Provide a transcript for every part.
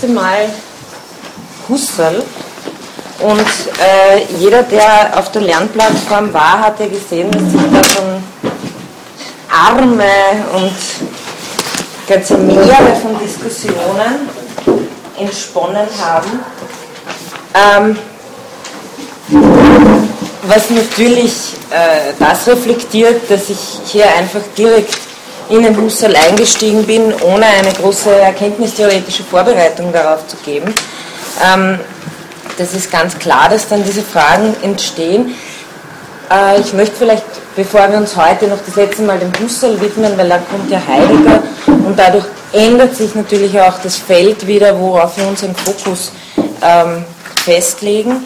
letzte Mal Husserl und äh, jeder, der auf der Lernplattform war, hat ja gesehen, dass sich da schon Arme und ganze Meere von Diskussionen entsponnen haben. Ähm, was natürlich äh, das reflektiert, dass ich hier einfach direkt in den Husserl eingestiegen bin, ohne eine große erkenntnistheoretische Vorbereitung darauf zu geben. Ähm, das ist ganz klar, dass dann diese Fragen entstehen. Äh, ich möchte vielleicht, bevor wir uns heute noch das letzte Mal dem Husserl widmen, weil da kommt ja Heidegger und dadurch ändert sich natürlich auch das Feld wieder, worauf wir unseren Fokus ähm, festlegen.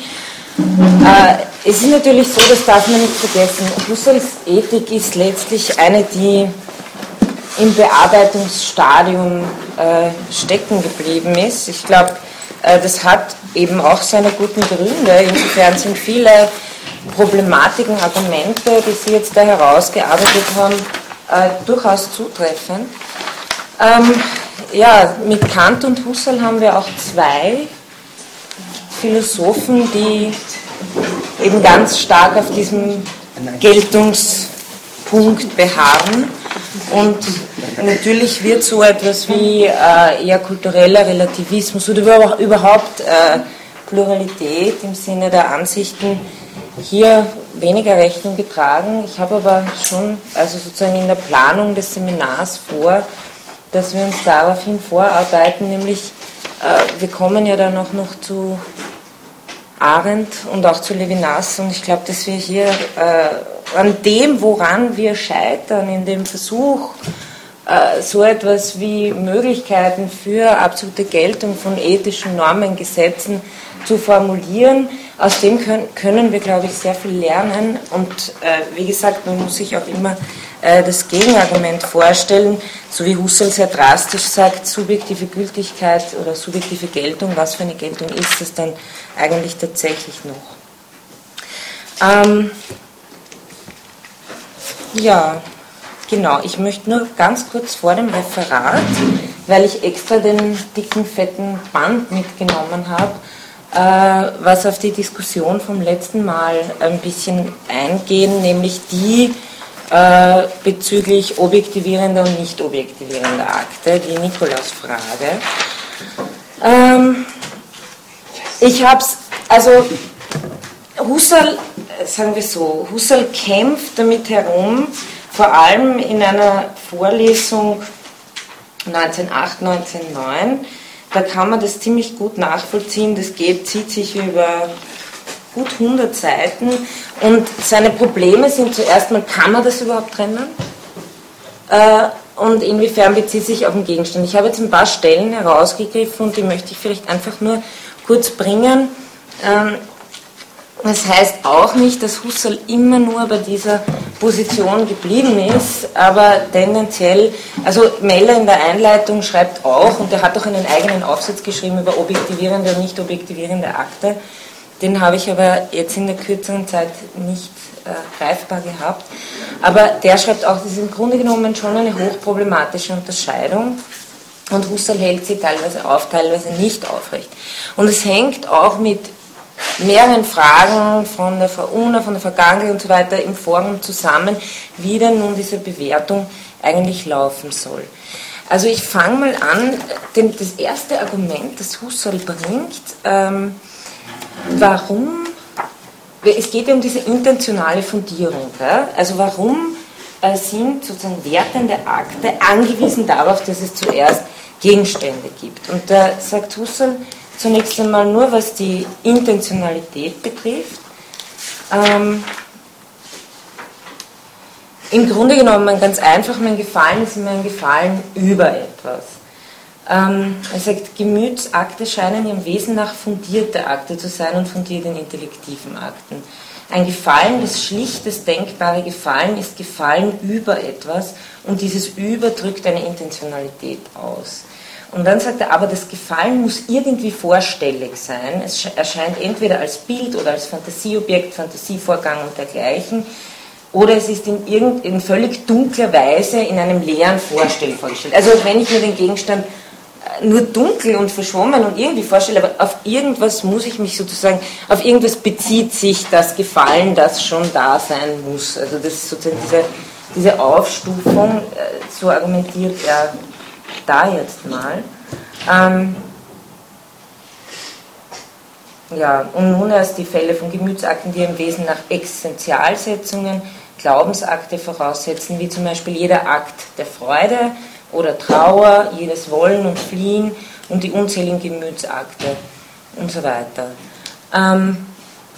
Äh, es ist natürlich so, das darf man nicht vergessen, Husserls Ethik ist letztlich eine, die im Bearbeitungsstadium äh, stecken geblieben ist. Ich glaube, äh, das hat eben auch seine guten Gründe. Insofern sind viele Problematiken, Argumente, die Sie jetzt da herausgearbeitet haben, äh, durchaus zutreffend. Ähm, ja, mit Kant und Husserl haben wir auch zwei Philosophen, die eben ganz stark auf diesem Geltungspunkt beharren. Und natürlich wird so etwas wie äh, eher kultureller Relativismus oder überhaupt äh, Pluralität im Sinne der Ansichten hier weniger Rechnung getragen. Ich habe aber schon, also sozusagen in der Planung des Seminars vor, dass wir uns daraufhin vorarbeiten, nämlich äh, wir kommen ja dann auch noch zu Arendt und auch zu Levinas und ich glaube, dass wir hier äh, an dem, woran wir scheitern, in dem Versuch, äh, so etwas wie Möglichkeiten für absolute Geltung von ethischen Normen, Gesetzen zu formulieren. Aus dem können, können wir, glaube ich, sehr viel lernen. Und äh, wie gesagt, man muss sich auch immer äh, das Gegenargument vorstellen, so wie Husserl sehr drastisch sagt, subjektive Gültigkeit oder subjektive Geltung, was für eine Geltung ist das dann eigentlich tatsächlich noch? Ähm, ja, Genau, ich möchte nur ganz kurz vor dem Referat, weil ich extra den dicken, fetten Band mitgenommen habe, äh, was auf die Diskussion vom letzten Mal ein bisschen eingehen, nämlich die äh, bezüglich objektivierender und nicht objektivierender Akte, die Nikolaus-Frage. Ähm, ich habe es, also Husserl, sagen wir so, Husserl kämpft damit herum, vor allem in einer Vorlesung 1908, 1909. Da kann man das ziemlich gut nachvollziehen. Das geht, zieht sich über gut 100 Seiten. Und seine Probleme sind zuerst mal, kann man das überhaupt trennen? Äh, und inwiefern bezieht sich auf den Gegenstand? Ich habe jetzt ein paar Stellen herausgegriffen und die möchte ich vielleicht einfach nur kurz bringen. Ähm, das heißt auch nicht, dass Husserl immer nur bei dieser Position geblieben ist, aber tendenziell, also Meller in der Einleitung schreibt auch, und er hat auch einen eigenen Aufsatz geschrieben über objektivierende und nicht objektivierende Akte, den habe ich aber jetzt in der kürzeren Zeit nicht äh, greifbar gehabt. Aber der schreibt auch, das ist im Grunde genommen schon eine hochproblematische Unterscheidung. Und Husserl hält sie teilweise auf, teilweise nicht aufrecht. Und es hängt auch mit mehreren Fragen von der Frau Una, von der Vergangenheit und so weiter im Forum zusammen, wie denn nun diese Bewertung eigentlich laufen soll. Also ich fange mal an, denn das erste Argument, das Husserl bringt, ähm, warum, es geht ja um diese intentionale Fundierung, ja? also warum äh, sind sozusagen wertende Akte angewiesen darauf, dass es zuerst Gegenstände gibt. Und da sagt Husserl, Zunächst einmal nur, was die Intentionalität betrifft. Ähm, Im Grunde genommen ganz einfach, mein Gefallen ist immer ein Gefallen über etwas. Ähm, er sagt, Gemütsakte scheinen ihrem Wesen nach fundierte Akte zu sein und fundiert in intellektiven Akten. Ein Gefallen, das schlichtes denkbare Gefallen, ist Gefallen über etwas und dieses Über drückt eine Intentionalität aus. Und dann sagt er, aber das Gefallen muss irgendwie vorstellig sein. Es erscheint entweder als Bild oder als Fantasieobjekt, Fantasievorgang und dergleichen. oder es ist in, irgend, in völlig dunkler Weise in einem leeren Vorstellen vorgestellt. Also wenn ich mir den Gegenstand äh, nur dunkel und verschwommen und irgendwie vorstelle, aber auf irgendwas muss ich mich sozusagen, auf irgendwas bezieht sich das Gefallen, das schon da sein muss. Also das ist sozusagen diese, diese Aufstufung, äh, so argumentiert er da jetzt mal. Ähm, ja, und nun erst die Fälle von Gemütsakten, die im Wesen nach Existenzialsetzungen Glaubensakte voraussetzen, wie zum Beispiel jeder Akt der Freude oder Trauer, jedes Wollen und Fliehen und die unzähligen Gemütsakte und so weiter. Ähm,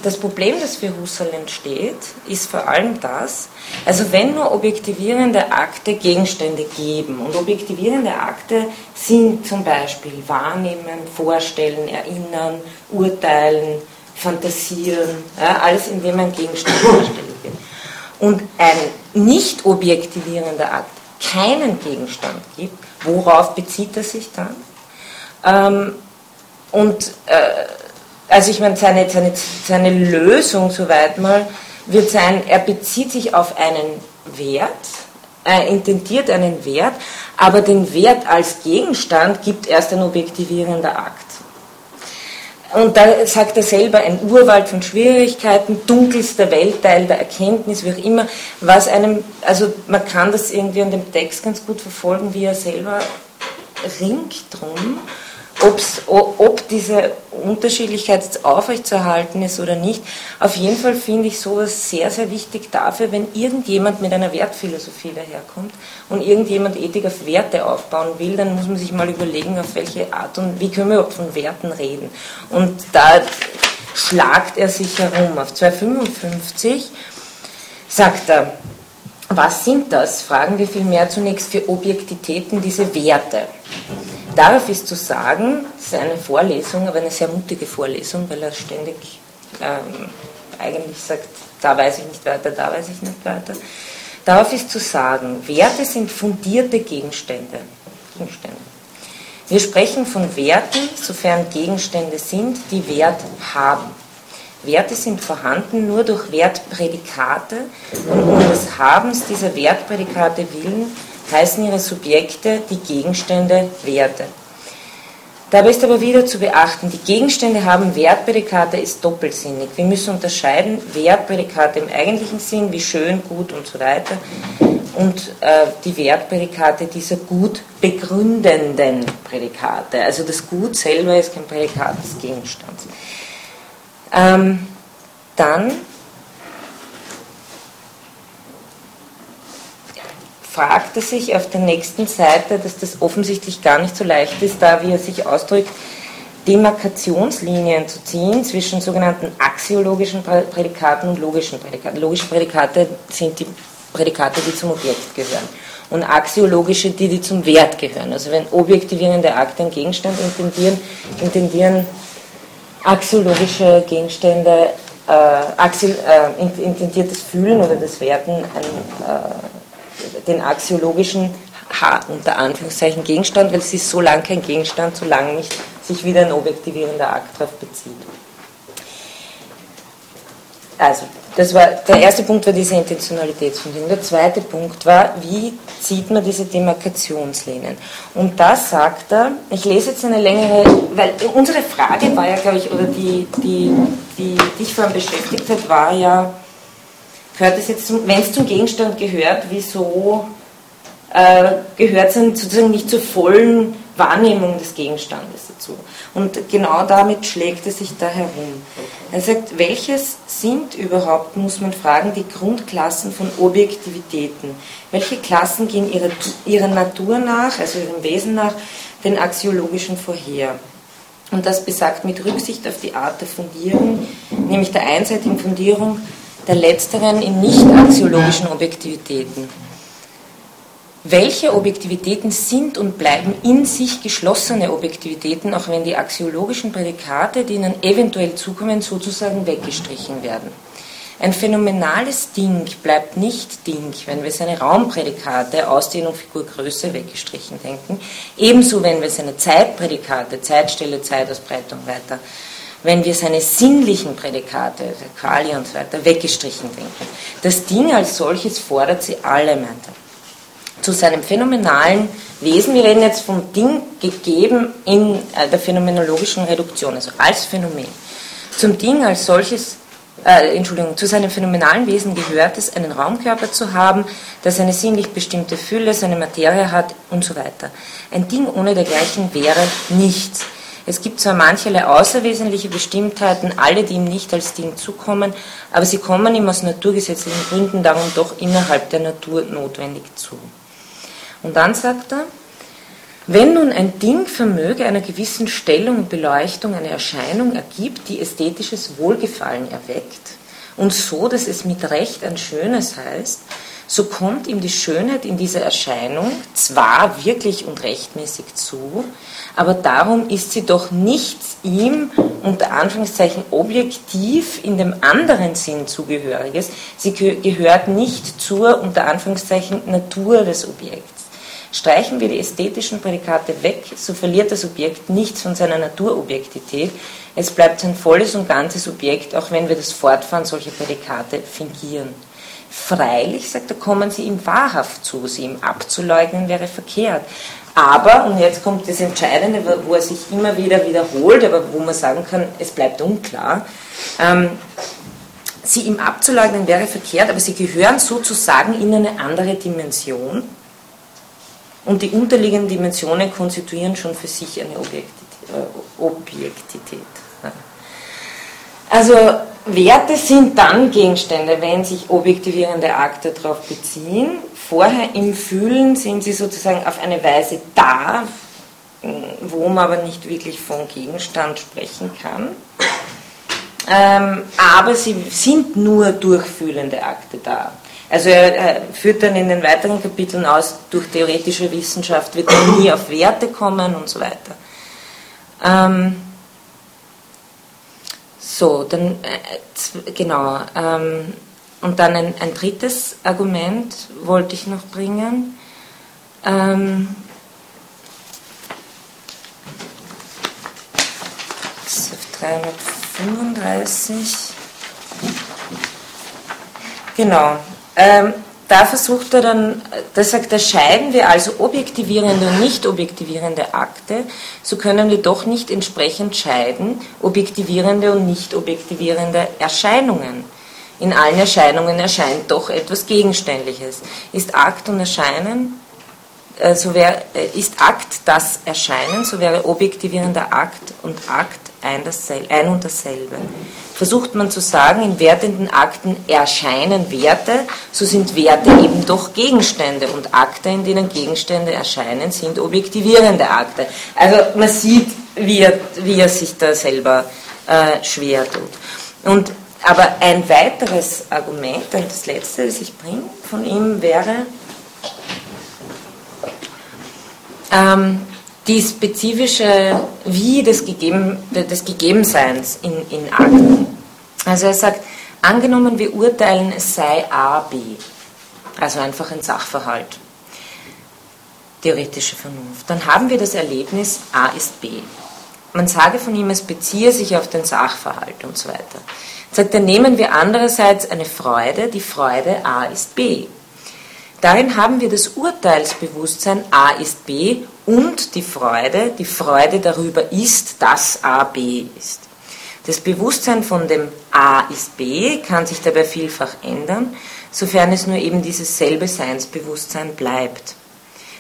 das Problem, das für Husserl entsteht, ist vor allem das, also wenn nur objektivierende Akte Gegenstände geben und objektivierende Akte sind zum Beispiel wahrnehmen, vorstellen, erinnern, urteilen, fantasieren, ja, alles indem ein Gegenstand dargestellt wird. Und ein nicht objektivierender Akt keinen Gegenstand gibt, worauf bezieht er sich dann? Ähm, und äh, also ich meine, seine, seine, seine Lösung, soweit mal, wird sein, er bezieht sich auf einen Wert, er intendiert einen Wert, aber den Wert als Gegenstand gibt erst ein objektivierender Akt. Und da sagt er selber, ein Urwald von Schwierigkeiten, dunkelster Weltteil der Erkenntnis, wie auch immer, was einem, also man kann das irgendwie an dem Text ganz gut verfolgen, wie er selber ringt drum Ob's, ob diese Unterschiedlichkeit aufrechtzuerhalten ist oder nicht. Auf jeden Fall finde ich sowas sehr, sehr wichtig dafür, wenn irgendjemand mit einer Wertphilosophie daherkommt und irgendjemand Ethik auf Werte aufbauen will, dann muss man sich mal überlegen, auf welche Art und wie können wir überhaupt von Werten reden. Und da schlagt er sich herum. Auf 255 sagt er, was sind das? Fragen wir vielmehr zunächst für Objektitäten diese Werte. Darauf ist zu sagen, es ist eine Vorlesung, aber eine sehr mutige Vorlesung, weil er ständig ähm, eigentlich sagt, da weiß ich nicht weiter, da weiß ich nicht weiter. Darauf ist zu sagen, Werte sind fundierte Gegenstände. Gegenstände. Wir sprechen von Werten, sofern Gegenstände sind, die Wert haben. Werte sind vorhanden nur durch Wertprädikate und um des Habens dieser Wertprädikate willen heißen ihre Subjekte die Gegenstände Werte. Dabei ist aber wieder zu beachten, die Gegenstände haben Wertprädikate, ist doppelsinnig. Wir müssen unterscheiden Wertprädikate im eigentlichen Sinn, wie schön, gut und so weiter, und äh, die Wertprädikate dieser gut begründenden Prädikate. Also das Gut selber ist kein Prädikat des Gegenstands. Ähm, dann fragte sich auf der nächsten Seite, dass das offensichtlich gar nicht so leicht ist, da wie er sich ausdrückt, Demarkationslinien zu ziehen zwischen sogenannten axiologischen Prädikaten und logischen Prädikaten. Logische Prädikate sind die Prädikate, die zum Objekt gehören. Und axiologische, die, die zum Wert gehören. Also wenn objektivierende Akte einen Gegenstand intendieren, intendieren axiologische Gegenstände, äh, axi, äh, intendiertes Fühlen oder das Werten ein, äh, den axiologischen unter Anführungszeichen Gegenstand, weil es ist so lange kein Gegenstand, solange nicht sich wieder ein objektivierender Akt darauf bezieht. Also, das war, der erste Punkt war diese Intentionalitätsfundierung. Der zweite Punkt war, wie zieht man diese Demarkationslinien? Und da sagt er, ich lese jetzt eine längere, weil unsere Frage war ja, glaube ich, oder die, die, die dich vorhin beschäftigt hat, war ja, gehört es jetzt, wenn es zum Gegenstand gehört, wieso äh, gehört es sozusagen nicht zur vollen Wahrnehmung des Gegenstandes dazu? Und genau damit schlägt es sich da herum. Er sagt, welches sind überhaupt, muss man fragen, die Grundklassen von Objektivitäten? Welche Klassen gehen ihrer, ihrer Natur nach, also ihrem Wesen nach, den axiologischen vorher? Und das besagt mit Rücksicht auf die Art der Fundierung, nämlich der einseitigen Fundierung der letzteren in nicht-axiologischen Objektivitäten. Welche Objektivitäten sind und bleiben in sich geschlossene Objektivitäten, auch wenn die axiologischen Prädikate, die ihnen eventuell zukommen, sozusagen weggestrichen werden? Ein phänomenales Ding bleibt nicht Ding, wenn wir seine Raumprädikate, Ausdehnung, Figur, Größe weggestrichen denken. Ebenso, wenn wir seine Zeitprädikate, Zeitstelle, Zeitausbreitung weiter wenn wir seine sinnlichen Prädikate, der Quali und so weiter, weggestrichen denken. Das Ding als solches fordert sie alle, meint er. Zu seinem phänomenalen Wesen, wir reden jetzt vom Ding gegeben in äh, der phänomenologischen Reduktion, also als Phänomen. Zum Ding als solches äh, Entschuldigung, zu seinem phänomenalen Wesen gehört es, einen Raumkörper zu haben, das eine sinnlich bestimmte Fülle, seine Materie hat und so weiter. Ein Ding ohne dergleichen wäre nichts. Es gibt zwar mancherlei außerwesentliche Bestimmtheiten, alle, die ihm nicht als Ding zukommen, aber sie kommen ihm aus naturgesetzlichen Gründen darum doch innerhalb der Natur notwendig zu. Und dann sagt er, wenn nun ein Ding vermöge einer gewissen Stellung und Beleuchtung eine Erscheinung ergibt, die ästhetisches Wohlgefallen erweckt, und so, dass es mit Recht ein Schönes heißt, so kommt ihm die Schönheit in dieser Erscheinung zwar wirklich und rechtmäßig zu, aber darum ist sie doch nichts ihm unter Anführungszeichen objektiv in dem anderen Sinn zugehöriges. Sie gehört nicht zur unter Anführungszeichen Natur des Objekts. Streichen wir die ästhetischen Prädikate weg, so verliert das Objekt nichts von seiner Naturobjektität. Es bleibt sein volles und ganzes Objekt, auch wenn wir das Fortfahren solcher Prädikate fingieren. Freilich, sagt er, kommen sie ihm wahrhaft zu, sie ihm abzuleugnen wäre verkehrt. Aber, und jetzt kommt das Entscheidende, wo er sich immer wieder wiederholt, aber wo man sagen kann, es bleibt unklar, ähm, sie ihm abzuleugnen wäre verkehrt, aber sie gehören sozusagen in eine andere Dimension und die unterliegenden Dimensionen konstituieren schon für sich eine äh, Objektität. Also Werte sind dann Gegenstände, wenn sich objektivierende Akte darauf beziehen. Vorher im Fühlen sind sie sozusagen auf eine Weise da, wo man aber nicht wirklich von Gegenstand sprechen kann. Ähm, aber sie sind nur durchfühlende Akte da. Also er führt dann in den weiteren Kapiteln aus, durch theoretische Wissenschaft wird man nie auf Werte kommen und so weiter. Ähm, so, dann, äh, genau, ähm, und dann ein, ein, drittes Argument wollte ich noch bringen. Ähm, 335. Genau, ähm, da versucht er dann, da sagt er, scheiden wir also objektivierende und nicht objektivierende Akte, so können wir doch nicht entsprechend scheiden objektivierende und nicht objektivierende Erscheinungen. In allen Erscheinungen erscheint doch etwas Gegenständliches. Ist Akt und Erscheinen, äh, so wär, äh, ist Akt das Erscheinen, so wäre objektivierender Akt und Akt ein, ein und dasselbe versucht man zu sagen, in wertenden Akten erscheinen Werte, so sind Werte eben doch Gegenstände und Akte, in denen Gegenstände erscheinen, sind objektivierende Akte. Also man sieht, wie er, wie er sich da selber äh, schwer tut. Und, aber ein weiteres Argument, und das letzte, das ich bringe von ihm, wäre, ähm, die spezifische Wie des, Gegeben, des Gegebenseins in, in Akten. Also er sagt, angenommen wir urteilen, es sei A, B, also einfach ein Sachverhalt, theoretische Vernunft, dann haben wir das Erlebnis, A ist B. Man sage von ihm, es beziehe sich auf den Sachverhalt und so weiter. Sagt er, nehmen wir andererseits eine Freude, die Freude A ist B. Darin haben wir das Urteilsbewusstsein A ist B und die Freude, die Freude darüber ist, dass A B ist. Das Bewusstsein von dem A ist B kann sich dabei vielfach ändern, sofern es nur eben dieses selbe Seinsbewusstsein bleibt.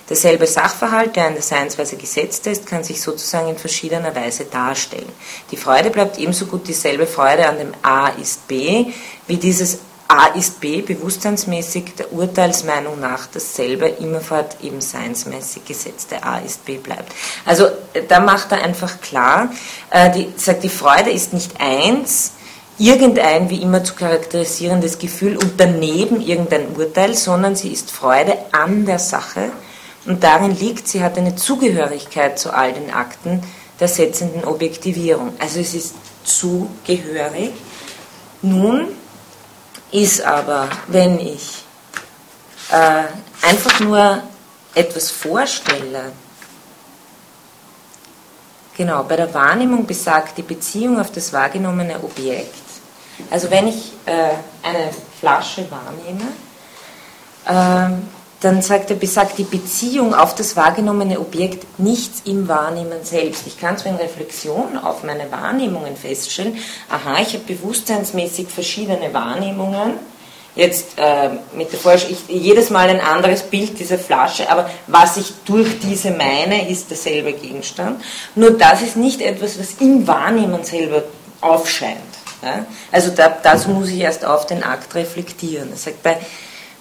Derselbe Sachverhalt, der in der Seinsweise gesetzt ist, kann sich sozusagen in verschiedener Weise darstellen. Die Freude bleibt ebenso gut dieselbe Freude an dem A ist B, wie dieses A ist B bewusstseinsmäßig der Urteilsmeinung nach dasselbe immerfort eben seinsmäßig gesetzte A ist B bleibt. Also äh, da macht er einfach klar, äh, die, sagt, die Freude ist nicht eins, irgendein wie immer zu charakterisierendes Gefühl und daneben irgendein Urteil, sondern sie ist Freude an der Sache und darin liegt, sie hat eine Zugehörigkeit zu all den Akten der setzenden Objektivierung. Also es ist zugehörig. Nun ist aber, wenn ich äh, einfach nur etwas vorstelle, Genau, bei der Wahrnehmung besagt die Beziehung auf das wahrgenommene Objekt. Also wenn ich äh, eine Flasche wahrnehme, äh, dann sagt er, besagt die Beziehung auf das wahrgenommene Objekt nichts im Wahrnehmen selbst. Ich kann zwar in Reflexion auf meine Wahrnehmungen feststellen, aha, ich habe bewusstseinsmäßig verschiedene Wahrnehmungen, jetzt äh, mit der Forschung, ich, jedes Mal ein anderes Bild dieser Flasche, aber was ich durch diese meine, ist derselbe Gegenstand. Nur das ist nicht etwas, was im Wahrnehmen selber aufscheint. Ja? Also da, dazu muss ich erst auf den Akt reflektieren. Das sagt, bei,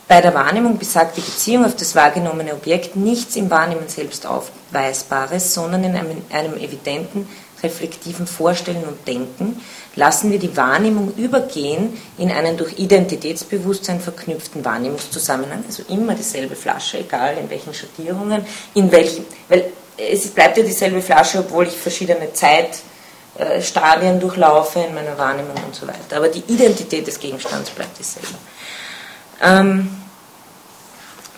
bei der Wahrnehmung besagt die Beziehung auf das wahrgenommene Objekt nichts im Wahrnehmen selbst Aufweisbares, sondern in einem, einem evidenten, reflektiven Vorstellen und Denken lassen wir die Wahrnehmung übergehen in einen durch Identitätsbewusstsein verknüpften Wahrnehmungszusammenhang, also immer dieselbe Flasche, egal in welchen Schattierungen, in welchen, weil es bleibt ja dieselbe Flasche, obwohl ich verschiedene Zeitstadien durchlaufe in meiner Wahrnehmung und so weiter. Aber die Identität des Gegenstands bleibt dieselbe. Ähm,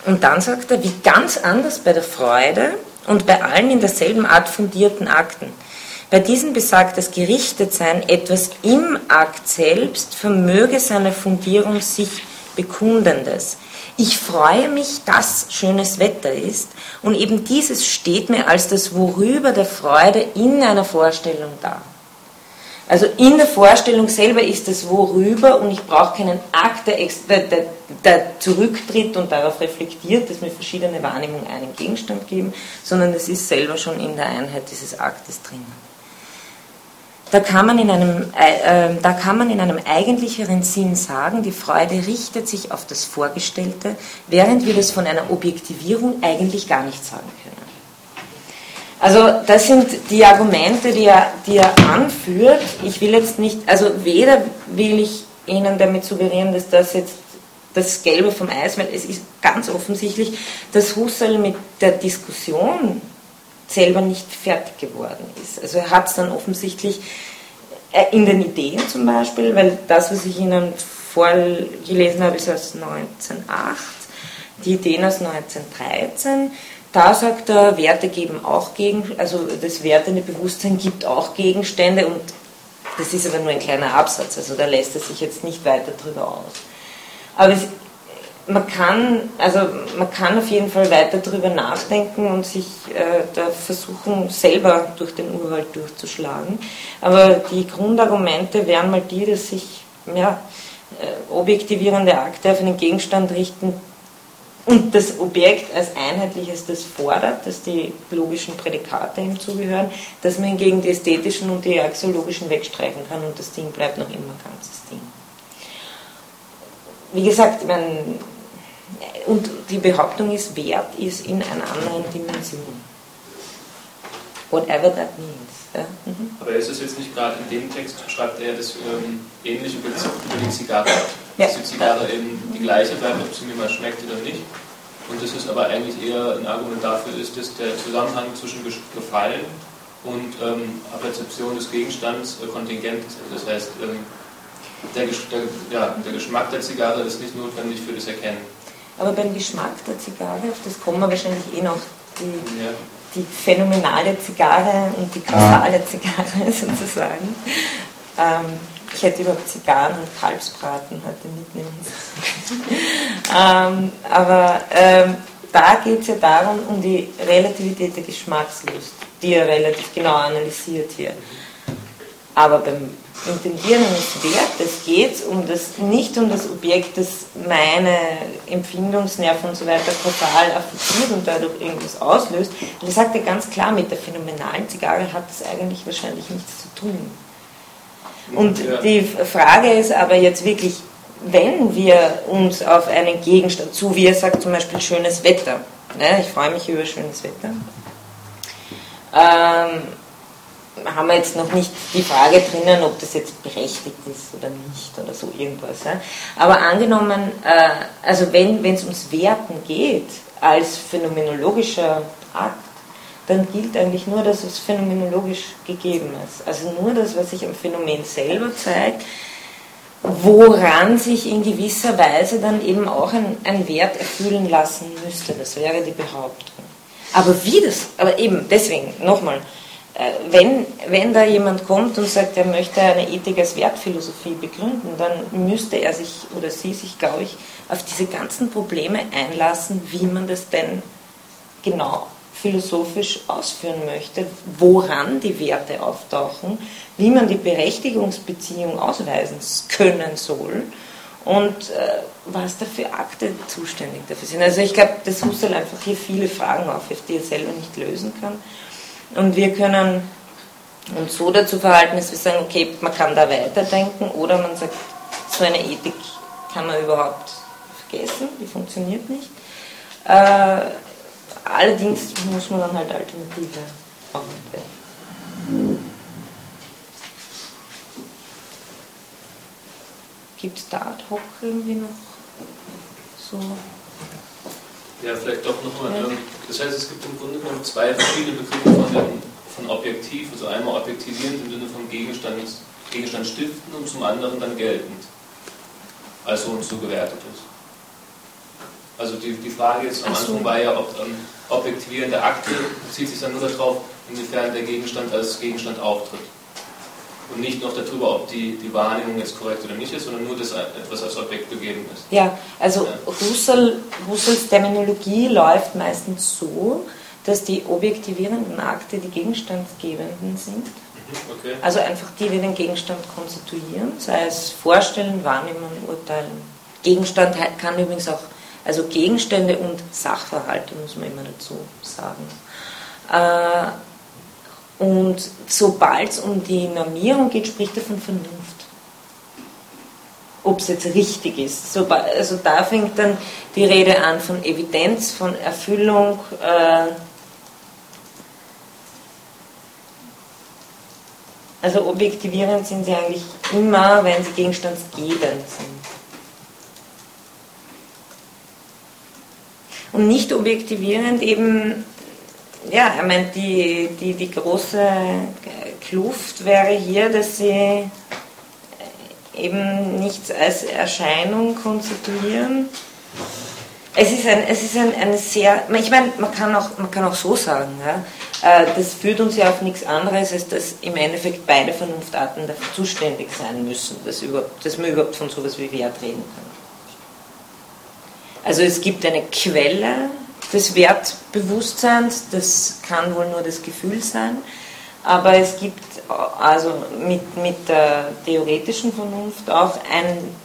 und dann sagt er, wie ganz anders bei der Freude und bei allen in derselben Art fundierten Akten. Bei diesen besagt das Gerichtetsein, etwas im Akt selbst vermöge seine Fundierung sich Bekundendes. Ich freue mich, dass schönes Wetter ist und eben dieses steht mir als das Worüber der Freude in einer Vorstellung da. Also in der Vorstellung selber ist das Worüber und ich brauche keinen Akt, der, der, der, zurücktritt und darauf reflektiert, dass mir verschiedene Wahrnehmungen einen Gegenstand geben, sondern es ist selber schon in der Einheit dieses Aktes drin. Da kann, man in einem, äh, äh, da kann man in einem eigentlicheren Sinn sagen, die Freude richtet sich auf das Vorgestellte, während wir das von einer Objektivierung eigentlich gar nicht sagen können. Also das sind die Argumente, die er, die er anführt. Ich will jetzt nicht, also weder will ich Ihnen damit suggerieren, dass das jetzt das Gelbe vom Eis, weil es ist ganz offensichtlich, dass Husserl mit der Diskussion selber nicht fertig geworden ist. Also er hat es dann offensichtlich äh, in den Ideen zum Beispiel, weil das, was ich Ihnen vorgelesen habe, ist aus 1908, die Ideen aus 1913 da sagt er, Werte geben auch gegen, also das wertende Bewusstsein gibt auch Gegenstände und das ist aber nur ein kleiner Absatz, also da lässt er sich jetzt nicht weiter drüber aus. Aber es, man kann, also man kann auf jeden Fall weiter darüber nachdenken und sich äh, da versuchen, selber durch den Urwald durchzuschlagen. Aber die Grundargumente wären mal die, dass sich ja, äh, objektivierende Akte auf einen Gegenstand richten, und das Objekt als einheitliches das fordert, dass die logischen Prädikate ihm zugehören, dass man hingegen die ästhetischen und die axiologischen wegstreichen kann und das Ding bleibt noch immer ganzes Ding. Wie gesagt, meine, und die Behauptung ist, Wert ist in einer anderen Dimension. Whatever that means. Ja? Mhm. Aber ist es jetzt nicht gerade in dem Text, schreibt er das ähm, ähnliche über die Zigarre, ja. dass die Zigarre eben die gleiche bleibt, ob sie mir mal schmeckt oder nicht. Und das ist aber eigentlich eher ein Argument dafür ist, dass der Zusammenhang zwischen Gefallen und ähm, Rezeption des Gegenstands äh, kontingent ist. Das heißt, ähm, der, der, ja, der Geschmack der Zigarre ist nicht notwendig für das Erkennen. Aber beim Geschmack der Zigarre, auf das kommen wir wahrscheinlich eh noch, die, ja die phänomenale Zigarre und die kausale Zigarre sozusagen. Ähm, ich hätte überhaupt Zigarren und Kalbsbraten heute mitnehmen ähm, aber ähm, da geht es ja darum, um die Relativität der Geschmackslust, die er relativ genau analysiert hier. Aber beim Intendieren eines Wertes geht es um das, nicht um das Objekt, das meine Empfindungsnerven und so weiter total affiziert und dadurch irgendwas auslöst. Und er sagt ja ganz klar, mit der phänomenalen Zigarre hat das eigentlich wahrscheinlich nichts zu tun. Und ja. die Frage ist aber jetzt wirklich, wenn wir uns auf einen Gegenstand, zu wie er sagt zum Beispiel schönes Wetter, ne, ich freue mich über schönes Wetter, ähm, haben wir jetzt noch nicht die Frage drinnen, ob das jetzt berechtigt ist oder nicht oder so irgendwas. Ja. Aber angenommen, äh, also wenn es ums Werten geht, als phänomenologischer Akt, dann gilt eigentlich nur, dass es phänomenologisch gegeben ist. Also nur das, was sich am Phänomen selber zeigt, woran sich in gewisser Weise dann eben auch ein, ein Wert erfüllen lassen müsste. Das wäre die Behauptung. Aber wie das, aber eben deswegen, nochmal, wenn, wenn da jemand kommt und sagt, er möchte eine Ethik als Wertphilosophie begründen, dann müsste er sich oder sie sich, glaube ich, auf diese ganzen Probleme einlassen, wie man das denn genau philosophisch ausführen möchte, woran die Werte auftauchen, wie man die Berechtigungsbeziehung ausweisen können soll und äh, was da für Akte zuständig dafür sind. Also ich glaube, dass Husserl einfach hier viele Fragen aufwirft, die er selber nicht lösen kann. Und wir können uns so dazu verhalten, dass wir sagen, okay, man kann da weiterdenken oder man sagt, so eine Ethik kann man überhaupt vergessen, die funktioniert nicht. Äh, allerdings muss man dann halt Alternative auswählen. Gibt es da ad hoc irgendwie noch so? Ja, vielleicht doch nochmal. Ja. Ähm, das heißt, es gibt im Grunde genommen zwei verschiedene Begriffe von, von objektiv, also einmal objektivierend im Sinne von Gegenstand, Gegenstand stiften und zum anderen dann geltend, als so und so gewertet ist. Also die, die Frage jetzt am Anfang war ja, ob ähm, objektivierende Akte bezieht sich dann nur darauf, inwiefern der Gegenstand als Gegenstand auftritt und nicht noch darüber, ob die, die Wahrnehmung jetzt korrekt oder nicht ist, sondern nur, dass etwas als Objekt begeben ist. Ja, also ja. Husserl, Husserls Terminologie läuft meistens so, dass die objektivierenden Akte die gegenstandsgebenden sind. Mhm, okay. Also einfach die, die den Gegenstand konstituieren, sei es Vorstellen, Wahrnehmen, Urteilen. Gegenstand kann übrigens auch, also Gegenstände und Sachverhalte, muss man immer dazu sagen. Äh, und sobald es um die Normierung geht, spricht er von Vernunft. Ob es jetzt richtig ist. Also da fängt dann die Rede an von Evidenz, von Erfüllung. Äh, also objektivierend sind sie eigentlich immer, wenn sie gegenstandsgebend sind. Und nicht objektivierend eben ja, ich meine, die, die, die große Kluft wäre hier, dass sie eben nichts als Erscheinung konstituieren. Es ist, ein, es ist ein, eine sehr, ich meine, man kann auch, man kann auch so sagen, ja, äh, das führt uns ja auf nichts anderes, als dass im Endeffekt beide Vernunftarten dafür zuständig sein müssen, dass, überhaupt, dass man überhaupt von sowas wie Wert reden kann. Also es gibt eine Quelle, des Wertbewusstseins, das kann wohl nur das Gefühl sein, aber es gibt also mit, mit der theoretischen Vernunft auch ein,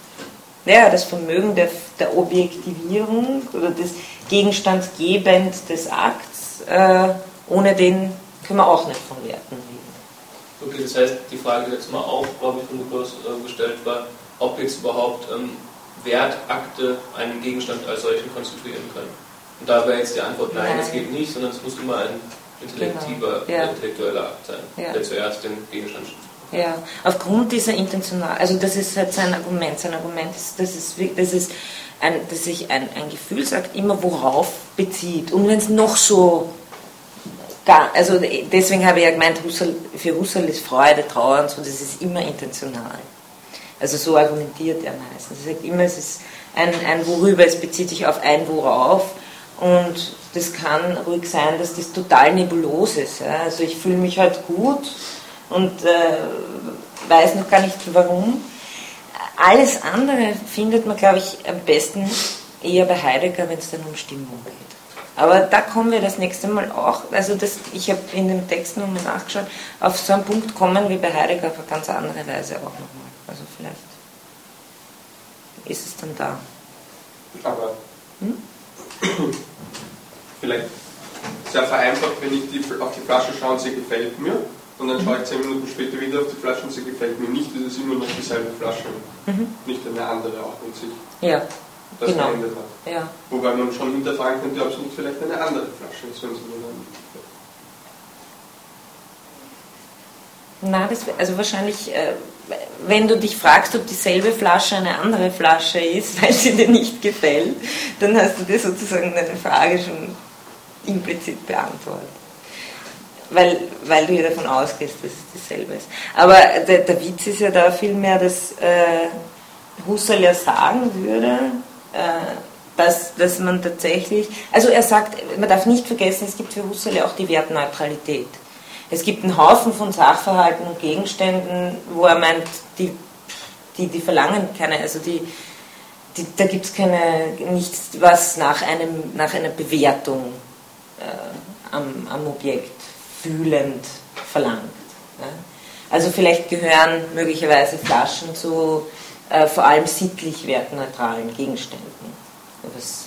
ja, das Vermögen der, der Objektivierung oder des Gegenstandsgebend des Akts, äh, ohne den können wir auch nicht von Werten reden. Okay, das heißt, die Frage, die jetzt mal auch, glaube ich, von Lukas äh, gestellt war, ob jetzt überhaupt ähm, Wertakte einen Gegenstand als solchen konstituieren können. Und da wäre jetzt die Antwort nein, es geht nicht, sondern es muss immer ein intellektiver, genau. ja. intellektueller Akt sein, ja. der zuerst den Gegenstand schafft. Ja, aufgrund dieser intentional, also das ist halt sein Argument. Sein Argument ist, dass, es, dass, es ein, dass sich ein, ein Gefühlsakt immer worauf bezieht. Und wenn es noch so Gar, also deswegen habe ich ja gemeint, Husserl, für Husserl ist Freude, Trauer und so, das ist immer intentional. Also so argumentiert er meistens. Er sagt immer, es ist ein, ein Worüber, es bezieht sich auf ein Worauf und das kann ruhig sein, dass das total nebulos ist. Ja. Also ich fühle mich halt gut und äh, weiß noch gar nicht warum. Alles andere findet man, glaube ich, am besten eher bei Heidegger, wenn es dann um Stimmung geht. Aber da kommen wir das nächste Mal auch, also das, ich habe in dem Text nochmal nachgeschaut, auf so einen Punkt kommen wir bei Heidegger auf eine ganz andere Weise auch nochmal. Also vielleicht ist es dann da. Aber hm? vielleicht sehr vereinfacht, wenn ich die, auf die Flasche schaue und sie gefällt mir, und dann schaue ich zehn Minuten später wieder auf die Flasche und sie gefällt mir nicht, ist es immer noch dieselbe Flasche, mhm. nicht eine andere auch in sich. Ja. Das genau. verändert hat. Ja. Wobei man schon hinterfragen könnte, ob es nicht vielleicht eine andere Flasche ist, wenn sie nur Na, das, also wahrscheinlich, äh, wenn du dich fragst, ob dieselbe Flasche eine andere Flasche ist, weil sie dir nicht gefällt, dann hast du dir sozusagen deine Frage schon implizit beantwortet. Weil, weil du ja davon ausgehst, dass es dasselbe ist. Aber der, der Witz ist ja da vielmehr, dass äh, Husserl ja sagen würde, äh, dass, dass man tatsächlich, also er sagt, man darf nicht vergessen, es gibt für Husserl ja auch die Wertneutralität. Es gibt einen Haufen von Sachverhalten und Gegenständen, wo er meint, die, die, die verlangen keine, also die, die da gibt es keine, nichts, was nach, einem, nach einer Bewertung äh, am, am Objekt fühlend verlangt. Ja? Also vielleicht gehören möglicherweise Flaschen zu äh, vor allem sittlich wertneutralen Gegenständen, was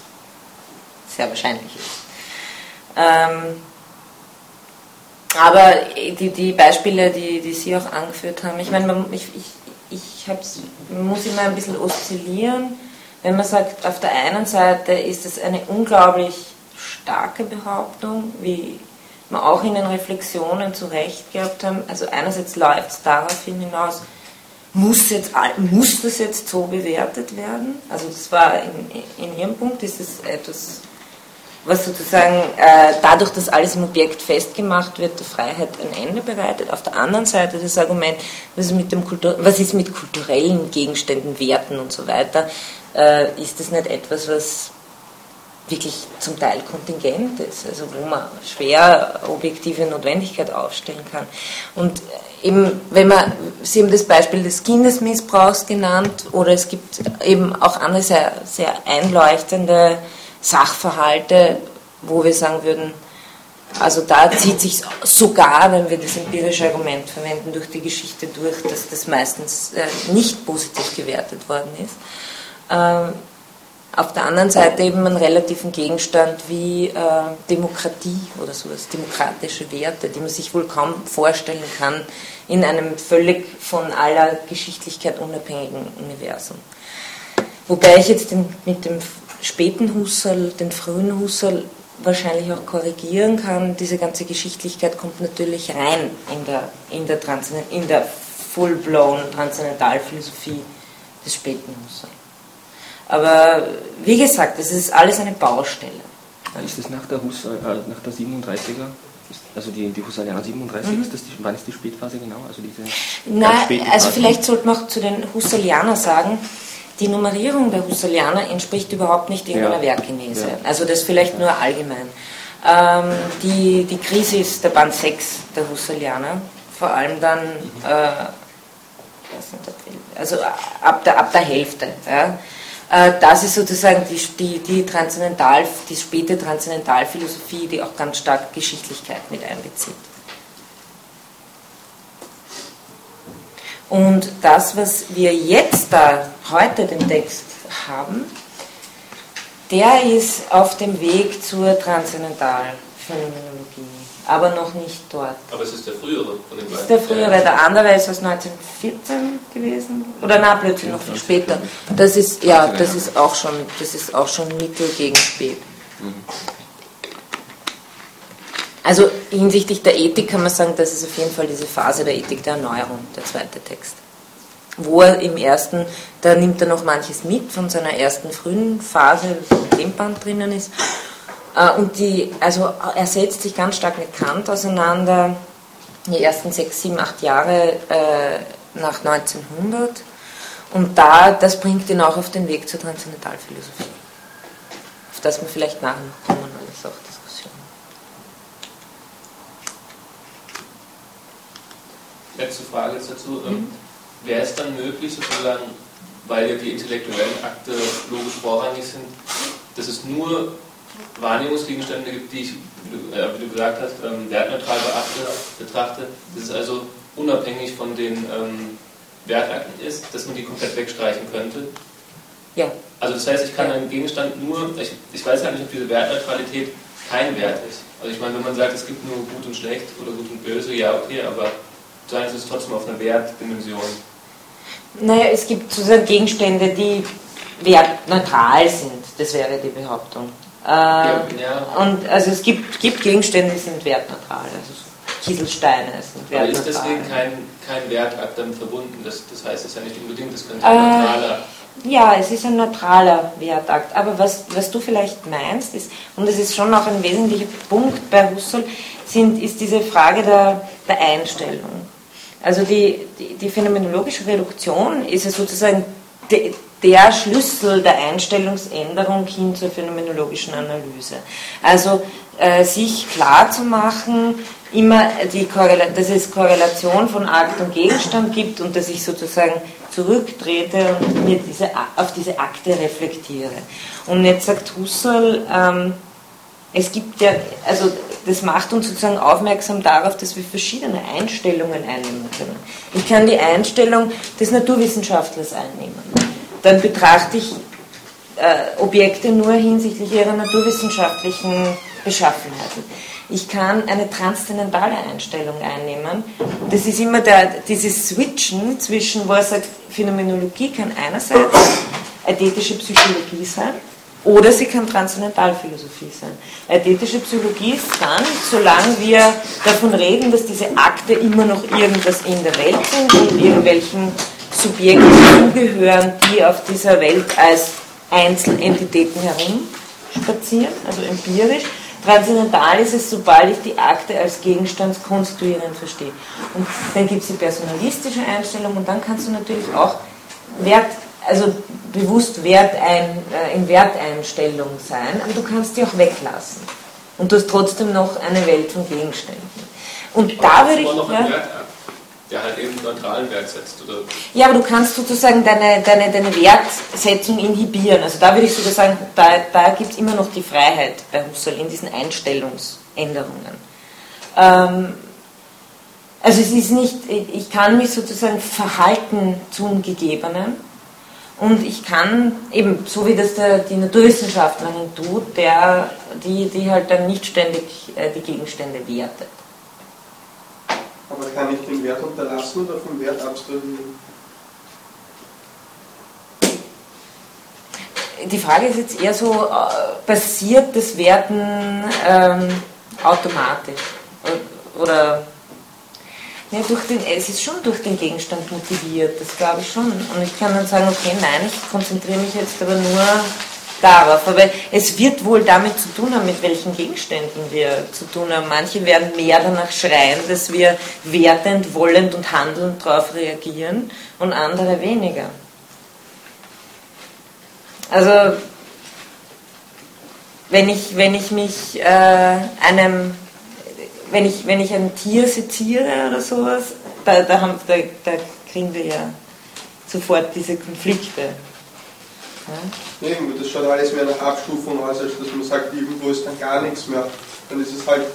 sehr wahrscheinlich ist. Ähm, aber die, die Beispiele, die, die Sie auch angeführt haben, ich meine, ich, ich, ich muss immer ein bisschen oszillieren, wenn man sagt, auf der einen Seite ist es eine unglaublich starke Behauptung, wie wir auch in den Reflexionen zu Recht gehabt haben. Also einerseits läuft es darauf hinaus, muss, jetzt, muss das jetzt so bewertet werden? Also das war in, in Ihrem Punkt, ist es etwas was sozusagen äh, dadurch, dass alles im Objekt festgemacht wird, der Freiheit ein Ende bereitet. Auf der anderen Seite das Argument, was ist mit, dem Kultur was ist mit kulturellen Gegenständen, Werten und so weiter, äh, ist das nicht etwas, was wirklich zum Teil kontingent ist, also wo man schwer objektive Notwendigkeit aufstellen kann. Und eben, wenn man, Sie haben das Beispiel des Kindesmissbrauchs genannt, oder es gibt eben auch andere sehr, sehr einleuchtende Sachverhalte, wo wir sagen würden, also da zieht sich sogar, wenn wir das empirische Argument verwenden, durch die Geschichte durch, dass das meistens äh, nicht positiv gewertet worden ist. Auf der anderen Seite eben einen relativen Gegenstand wie äh, Demokratie oder sowas, demokratische Werte, die man sich wohl kaum vorstellen kann in einem völlig von aller Geschichtlichkeit unabhängigen Universum. Wobei ich jetzt den, mit dem späten Husserl, den frühen Husserl wahrscheinlich auch korrigieren kann. Diese ganze Geschichtlichkeit kommt natürlich rein in der, in der, in der full-blown Transzendentalphilosophie des späten Husserl. Aber wie gesagt, es ist alles eine Baustelle. Ist das nach der, Husserl, äh, nach der 37er? Also die, die Husserlianer 37, mhm. ist das die, wann ist die Spätphase genau? Also diese Nein, also vielleicht sollte man auch zu den Husserlianern sagen, die Nummerierung der Husserlianer entspricht überhaupt nicht irgendeiner ja. Werkgenese. Ja. Also das vielleicht nur allgemein. Ähm, die, die Krise ist der Band 6 der Husserlianer, vor allem dann, äh, also ab der, ab der Hälfte. Ja. Äh, das ist sozusagen die, die, die, Transzendental, die späte Transzendentalphilosophie, die auch ganz stark Geschichtlichkeit mit einbezieht. Und das, was wir jetzt da heute den Text haben, der ist auf dem Weg zur Transzendentalphänomenologie, aber noch nicht dort. Aber es ist der frühere von den beiden. ist der frühere, der andere ist aus 1914 gewesen. Oder na, plötzlich noch viel später. Das ist, ja, das ist auch schon, das ist auch schon Mittel gegen Spät. Mhm. Also hinsichtlich der Ethik kann man sagen, das ist auf jeden Fall diese Phase der Ethik der Erneuerung, der zweite Text. Wo er im ersten, da nimmt er noch manches mit von seiner ersten frühen Phase, wo im Band drinnen ist. Äh, und die, also er setzt sich ganz stark mit Kant auseinander, die ersten sechs, sieben, acht Jahre äh, nach 1900. Und da, das bringt ihn auch auf den Weg zur Transzendentalphilosophie. Auf das wir vielleicht nachher noch kommen, alles auch letzte Frage jetzt dazu. Ähm, mhm. Wäre es dann möglich, sozusagen, weil ja die intellektuellen Akte logisch vorrangig sind, dass es nur Wahrnehmungsgegenstände gibt, die ich, wie du, äh, wie du gesagt hast, ähm, wertneutral beachte, betrachte, dass es also unabhängig von den ähm, Wertakten ist, dass man die komplett wegstreichen könnte? Ja. Also das heißt, ich kann einen Gegenstand nur, ich, ich weiß ja nicht, ob diese Wertneutralität kein Wert ist. Also ich meine, wenn man sagt, es gibt nur gut und schlecht oder gut und böse, ja okay, aber sagen Sie es trotzdem auf einer Wertdimension? Naja, es gibt sozusagen Gegenstände, die wertneutral sind, das wäre die Behauptung. Äh, ja, ja. Und also es gibt, gibt Gegenstände, die sind wertneutral, also Kieselsteine sind wertneutral. Aber ist deswegen kein, kein Wertakt damit verbunden? Das, das heißt es ja nicht unbedingt, das könnte ein äh, neutraler. Ja, es ist ein neutraler Wertakt. Aber was, was du vielleicht meinst, ist, und das ist schon auch ein wesentlicher Punkt bei Husserl, sind, ist diese Frage der, der Einstellung. Also die, die, die phänomenologische Reduktion ist ja sozusagen de, der Schlüssel der Einstellungsänderung hin zur phänomenologischen Analyse. Also äh, sich klar zu machen, immer die dass es Korrelation von Akt und Gegenstand gibt und dass ich sozusagen zurücktrete und mir diese, auf diese Akte reflektiere. Und jetzt sagt Husserl, ähm, es gibt ja, also das macht uns sozusagen aufmerksam darauf, dass wir verschiedene Einstellungen einnehmen können. Ich kann die Einstellung des Naturwissenschaftlers einnehmen. Dann betrachte ich äh, Objekte nur hinsichtlich ihrer naturwissenschaftlichen Beschaffenheiten. Ich kann eine transzendentale Einstellung einnehmen. Das ist immer der, dieses Switchen zwischen, wo er sagt, Phänomenologie kann einerseits ästhetische Psychologie sein oder sie kann Transzendentalphilosophie sein. Ästhetische Psychologie ist dann, solange wir davon reden, dass diese Akte immer noch irgendwas in der Welt sind und irgendwelchen Subjekten zugehören, die auf dieser Welt als Einzelentitäten herumspazieren, also empirisch. Transzendental ist es, sobald ich die Akte als gegenstandskonstruierend verstehe. Und dann gibt es die personalistische Einstellung und dann kannst du natürlich auch Wert, also bewusst Wert ein, äh, in Werteinstellung sein, aber du kannst die auch weglassen. Und du hast trotzdem noch eine Welt von Gegenständen. Und aber da würde ich. Ja, der halt eben neutralen Wert setzt. Oder? Ja, aber du kannst sozusagen deine, deine, deine Wertsetzung inhibieren. Also da würde ich sogar sagen, da, da gibt es immer noch die Freiheit bei Husserl in diesen Einstellungsänderungen. Ähm, also es ist nicht, ich kann mich sozusagen verhalten zum Gegebenen und ich kann eben, so wie das der, die Naturwissenschaftlerin tut, der, die, die halt dann nicht ständig äh, die Gegenstände wertet. Aber kann ich den Wert unterlassen oder vom Wert abstrahieren? Die Frage ist jetzt eher so, äh, passiert das Werten ähm, automatisch? Oder ja, durch den, es ist schon durch den Gegenstand motiviert, das glaube ich schon. Und ich kann dann sagen, okay, nein, ich konzentriere mich jetzt aber nur darauf. Aber es wird wohl damit zu tun haben, mit welchen Gegenständen wir zu tun haben. Manche werden mehr danach schreien, dass wir wertend, wollend und handelnd darauf reagieren und andere weniger. Also, wenn ich, wenn ich mich äh, einem, wenn ich, wenn ich ein Tier seziere oder sowas, da, da, haben, da, da kriegen wir ja sofort diese Konflikte. Ja? Eben, das schaut alles mehr nach Abstufung aus, als dass man sagt, irgendwo ist dann gar nichts mehr. Dann ist es halt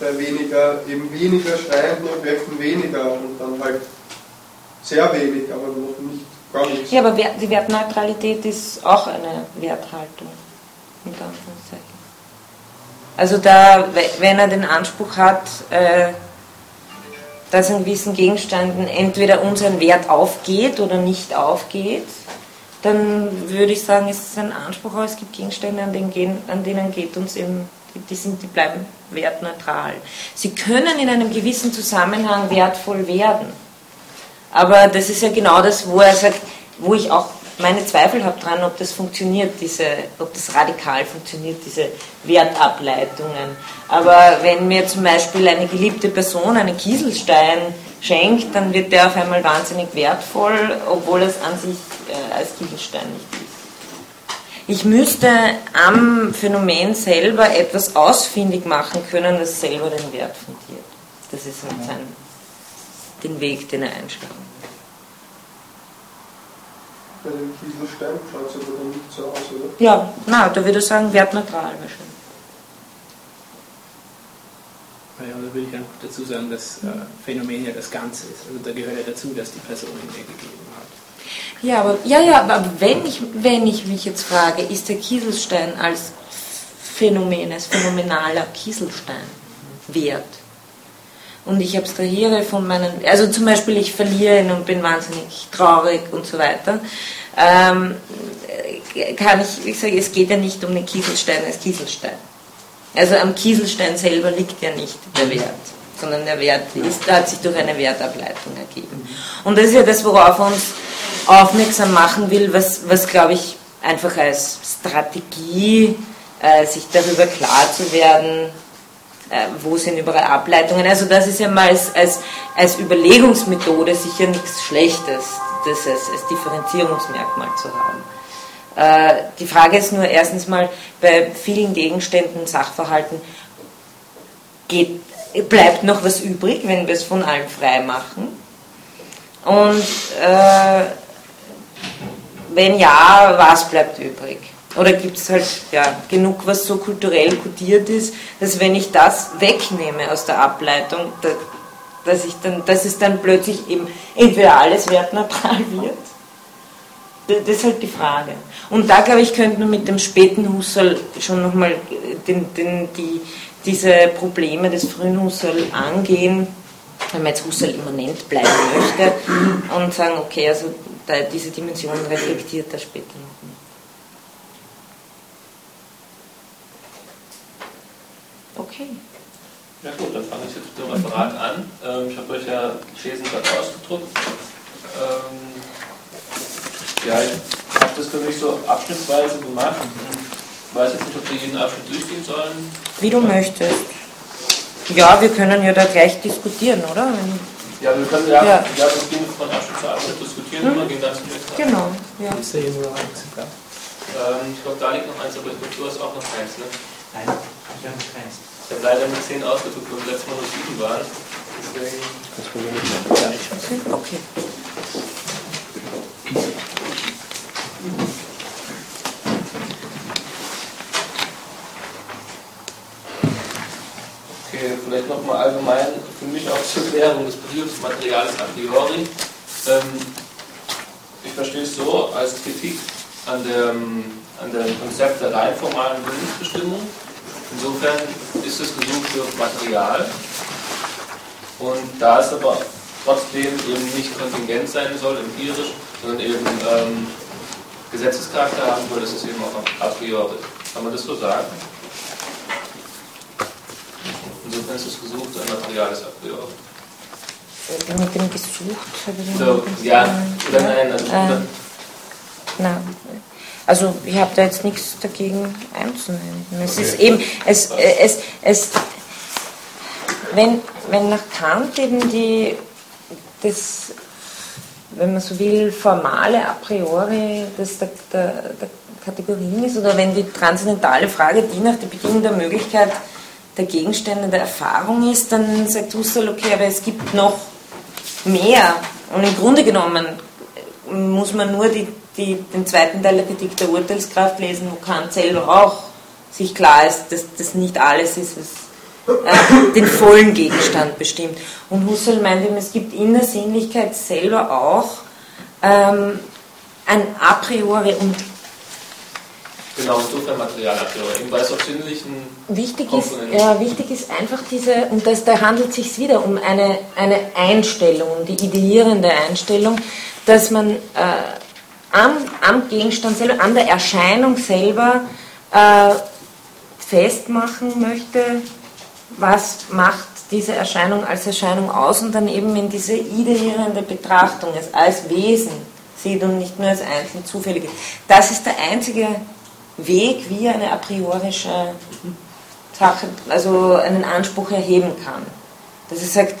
bei weniger, eben weniger schreienden Objekten weniger und dann halt sehr wenig, aber noch nicht gar nichts. Ja, aber die Wertneutralität ist auch eine Werthaltung, mit Anführungszeichen. Also da, wenn er den Anspruch hat, äh, dass in gewissen Gegenständen entweder unser Wert aufgeht oder nicht aufgeht, dann würde ich sagen, es ist ein Anspruch, aber es gibt Gegenstände, an denen, an denen geht uns eben, die, sind, die bleiben wertneutral. Sie können in einem gewissen Zusammenhang wertvoll werden. Aber das ist ja genau das, wo er sagt, wo ich auch meine Zweifel habe dran, ob das funktioniert, diese, ob das radikal funktioniert, diese Wertableitungen. Aber wenn mir zum Beispiel eine geliebte Person einen Kieselstein schenkt, dann wird der auf einmal wahnsinnig wertvoll, obwohl es an sich äh, als Kieselstein nicht ist. Ich müsste am Phänomen selber etwas ausfindig machen können, das selber den Wert fundiert. Das ist sein, den Weg, den er einschlagen Bei dem Kieselstein schaut es aber dann nicht so aus, oder? Ja, na, da würde ich sagen, wertneutral wahrscheinlich. Ja, da würde ich einfach dazu sagen, dass äh, Phänomen ja das Ganze ist. Also da gehört ja dazu, dass die Person ihn mir gegeben hat. Ja, aber, ja, ja, aber wenn ich, wenn ich mich jetzt frage, ist der Kieselstein als Phänomen, als phänomenaler Kieselstein wert? Und ich abstrahiere von meinen, also zum Beispiel ich verliere ihn und bin wahnsinnig traurig und so weiter, ähm, kann ich, ich sage, es geht ja nicht um den Kieselstein als Kieselstein. Also am Kieselstein selber liegt ja nicht der Wert, sondern der Wert ist, hat sich durch eine Wertableitung ergeben. Und das ist ja das, worauf uns aufmerksam machen will, was, was glaube ich, einfach als Strategie, äh, sich darüber klar zu werden, äh, wo sind überall Ableitungen. Also das ist ja mal als, als, als Überlegungsmethode sicher nichts Schlechtes. das als, als Differenzierungsmerkmal zu haben. Äh, die Frage ist nur erstens mal, bei vielen Gegenständen, Sachverhalten geht, bleibt noch was übrig, wenn wir es von allem frei machen. Und äh, wenn ja, was bleibt übrig? Oder gibt es halt ja, genug, was so kulturell kodiert ist, dass wenn ich das wegnehme aus der Ableitung, da, dass, ich dann, dass es dann plötzlich eben entweder alles wertneutral wird? Das ist halt die Frage. Und da, glaube ich, könnte man mit dem späten Husserl schon nochmal den, den, die, diese Probleme des frühen Husserl angehen, wenn man jetzt Husserl immanent bleiben möchte und sagen, okay, also da, diese Dimension reflektiert er später noch Okay. Ja gut, dann fange ich jetzt mit dem Referat an. Ähm, ich habe euch ja Thesen gerade ausgedruckt. Ähm, ja, ich habe das für mich so abschnittsweise gemacht. Ich weiß jetzt nicht, ob wir jeden Abschnitt durchgehen sollen. Wie du möchtest. Ja, wir können ja da gleich diskutieren, oder? Ja, wir können ja, ja. ja wir gehen von Abschnitt zu Abschnitt diskutieren hm? und gehen dann zum nächsten Genau, ja. Ähm, ich glaube, da liegt noch eins, aber ich glaube, du hast auch noch eins, ne? Nein, ich habe. Ich leider mit 10 ausgedrückt, weil wir letztes Mal nur 7 waren. Deswegen. Das können wir nicht machen. Okay. Okay, vielleicht nochmal allgemein für mich auch zur Klärung des Betriebsmaterials a priori. Ähm, ich verstehe es so als Kritik an dem, an dem Konzept der rein formalen Willensbestimmung Insofern ist es Gesuch für Material und da es aber trotzdem eben nicht kontingent sein soll, empirisch, sondern eben ähm, Gesetzescharakter haben soll, ist es eben auch a priori. Kann man das so sagen? Insofern ist es gesucht, ein Material ist a priori. Mit dem gesucht? So, ja, oder nein, also, äh, nein. Also ich habe da jetzt nichts dagegen einzuwenden. Es ist eben, es, es, es, wenn, wenn nach Kant eben die, das, wenn man so will, formale a priori das der, der, der Kategorien ist, oder wenn die transzendentale Frage die nach der Bedingung der Möglichkeit der Gegenstände der Erfahrung ist, dann sagt Husserl, okay, aber es gibt noch mehr. Und im Grunde genommen muss man nur die die, den zweiten Teil der Kritik der Urteilskraft lesen, wo Kant selber auch sich klar ist, dass das nicht alles ist, was äh, den vollen Gegenstand bestimmt. Und Husserl meint eben, es gibt in der Sinnlichkeit selber auch ähm, ein a priori und Genau, insofern Material a priori, weil es auf sinnlichen wichtig ist, ja, wichtig ist einfach diese, und das, da handelt es sich wieder um eine, eine Einstellung, um die ideierende Einstellung, dass man äh, am, am Gegenstand selber, an der Erscheinung selber äh, festmachen möchte, was macht diese Erscheinung als Erscheinung aus und dann eben in diese ideierende Betrachtung es als Wesen sieht und nicht nur als einzelne zufällige. Das ist der einzige Weg, wie eine a priorische Sache, also einen Anspruch erheben kann. Dass es sagt,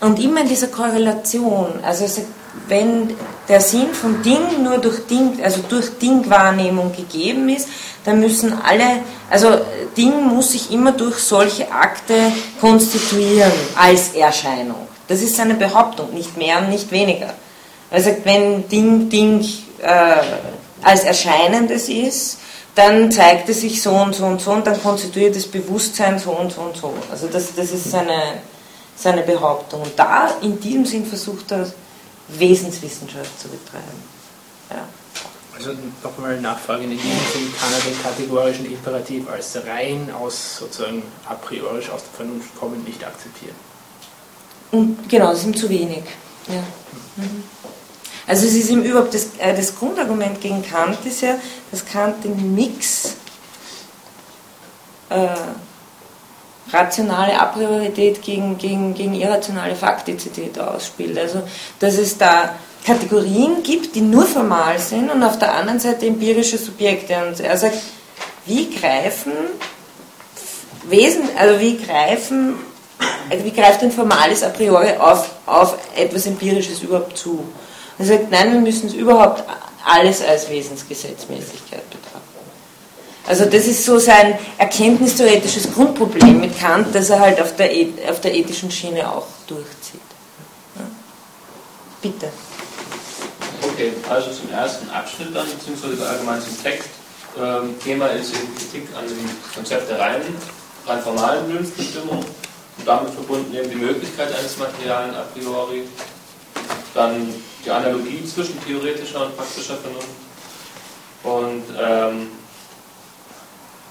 und immer in dieser Korrelation, also es sagt, wenn der Sinn von Ding nur durch Ding, also durch Dingwahrnehmung gegeben ist, dann müssen alle, also Ding muss sich immer durch solche Akte konstituieren als Erscheinung. Das ist seine Behauptung, nicht mehr und nicht weniger. Er sagt, wenn Ding Ding äh, als Erscheinendes ist, dann zeigt es sich so und so und so und dann konstituiert das Bewusstsein so und so und so. Also das, das ist seine, seine Behauptung. Und da in diesem Sinn versucht er Wesenswissenschaft zu betreiben. Ja. Also nochmal eine Nachfrage, in dem Sinn kann er den kategorischen Imperativ als rein aus sozusagen a priori aus der Vernunft kommend nicht akzeptieren. Und genau, das ist ihm zu wenig. Ja. Mhm. Also es ist ihm überhaupt das, äh, das Grundargument gegen Kant ist ja, dass Kant den Mix äh, rationale Apriorität gegen, gegen, gegen irrationale Faktizität ausspielt. Also, dass es da Kategorien gibt, die nur formal sind und auf der anderen Seite empirische Subjekte. Und er sagt, wie greifen Wesen, also wie greifen wie greift ein formales a priori auf, auf etwas Empirisches überhaupt zu? Er sagt, nein, wir müssen es überhaupt alles als Wesensgesetzmäßigkeit betrachten. Also das ist so sein erkenntnistheoretisches Grundproblem mit Kant, das er halt auf der, auf der ethischen Schiene auch durchzieht. Ja? Bitte. Okay, also zum ersten Abschnitt dann, beziehungsweise allgemein zum Text. Ähm, Thema ist eben Kritik an dem Konzept der reinen, rein formalen Willensbestimmung und damit verbunden eben die Möglichkeit eines Materialen a priori. Dann die Analogie zwischen theoretischer und praktischer Vernunft. Und ähm,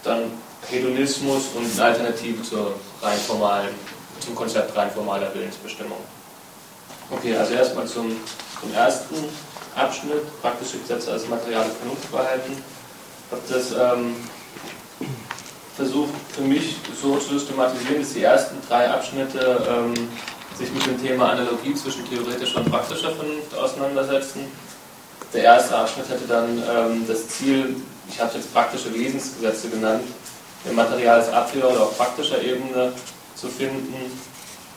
dann Hedonismus und eine Alternative zur rein formalen, zum Konzept rein formaler Willensbestimmung. Okay, also erstmal zum, zum ersten Abschnitt, praktische Gesetze als materiale Vernunftverhalten. Ich habe das ähm, versucht für mich so zu systematisieren, dass die ersten drei Abschnitte ähm, sich mit dem Thema Analogie zwischen theoretischer und praktischer Vernunft auseinandersetzen. Der erste Abschnitt hätte dann ähm, das Ziel, ich habe jetzt praktische Wesensgesetze genannt, im Material a priori auf praktischer Ebene zu finden.